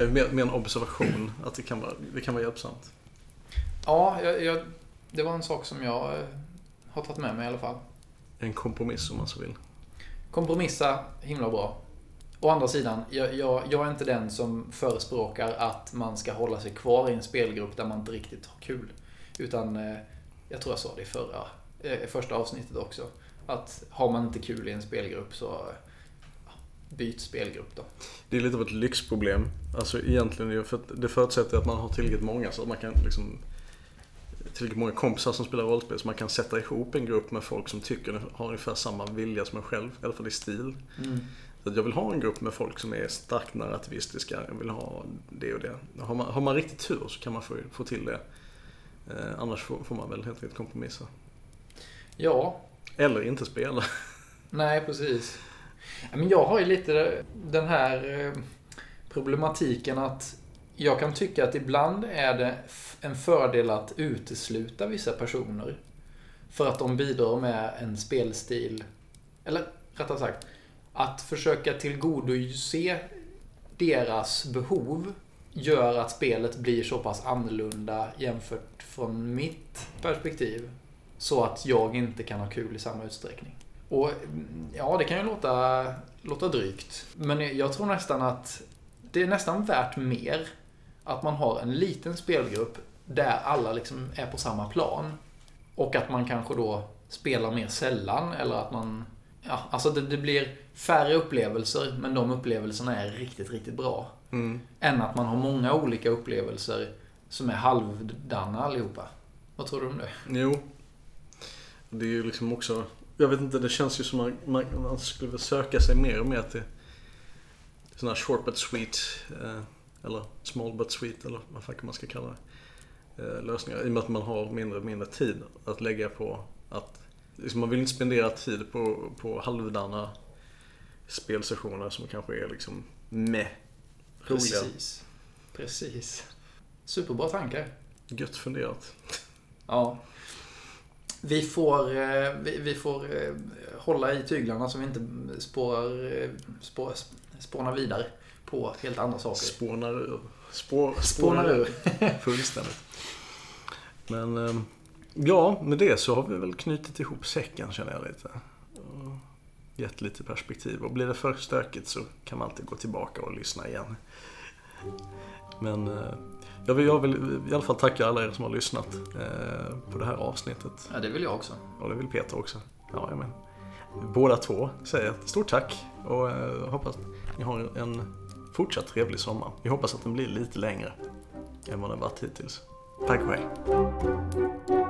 Eh, Mer, mer en observation, att det kan vara, det kan vara hjälpsamt. Ja, jag, jag, det var en sak som jag har tagit med mig i alla fall. En kompromiss om man så vill. Kompromissa, himla bra. Å andra sidan, jag, jag, jag är inte den som förespråkar att man ska hålla sig kvar i en spelgrupp där man inte riktigt har kul. Utan, eh, jag tror jag sa det i förra, eh, första avsnittet också. Att har man inte kul i en spelgrupp så ja, byt spelgrupp då. Det är lite av ett lyxproblem. Alltså egentligen, för det förutsätter att man har tillräckligt många så att man kan liksom tillräckligt många kompisar som spelar rollspel så man kan sätta ihop en grupp med folk som tycker har ungefär samma vilja som en själv, i alla fall i stil. Mm. Så att jag vill ha en grupp med folk som är starkt narrativistiska, jag vill ha det och det. Har man, har man riktigt tur så kan man få, få till det. Eh, annars får, får man väl helt enkelt kompromissa. Ja, Eller inte spela. nej precis. Men jag har ju lite den här eh, problematiken att jag kan tycka att ibland är det en fördel att utesluta vissa personer. För att de bidrar med en spelstil. Eller rättare sagt, att försöka tillgodose deras behov gör att spelet blir så pass annorlunda jämfört från mitt perspektiv. Så att jag inte kan ha kul i samma utsträckning. Och mm, ja, det kan ju låta, låta drygt. Men jag tror nästan att det är nästan värt mer att man har en liten spelgrupp där alla liksom är på samma plan. Och att man kanske då spelar mer sällan eller att man... Ja, alltså det, det blir färre upplevelser men de upplevelserna är riktigt, riktigt bra. Mm. Än att man har många olika upplevelser som är halvdana allihopa. Vad tror du om det? Jo. Det är ju liksom också, jag vet inte, det känns ju som att man, man skulle söka sig mer och mer till sådana här short but sweet, eh, eller small but sweet, eller vad fan man ska kalla det, eh, lösningar. I och med att man har mindre och mindre tid att lägga på att, liksom man vill inte spendera tid på, på halvdana spelsessioner som kanske är liksom med roliga. Precis. Precis. Superbra tankar. Gött funderat. Ja. Vi får, eh, vi, vi får eh, hålla i tyglarna så vi inte spårar, eh, spår, spånar vidare på helt andra saker. Spånar ur. Spår, Spånar ur. Fullständigt. Men ehm, ja, med det så har vi väl knutit ihop säcken känner jag lite. Och gett lite perspektiv. Och blir det för stökigt så kan man alltid gå tillbaka och lyssna igen. Men eh, jag vill, jag vill i alla fall tacka alla er som har lyssnat eh, på det här avsnittet. Ja, det vill jag också. Och det vill Peter också. Ja, jag men. Båda två säger ett stort tack och eh, hoppas ni har en fortsatt trevlig sommar. Vi hoppas att den blir lite längre än vad den varit hittills. Tack och hej.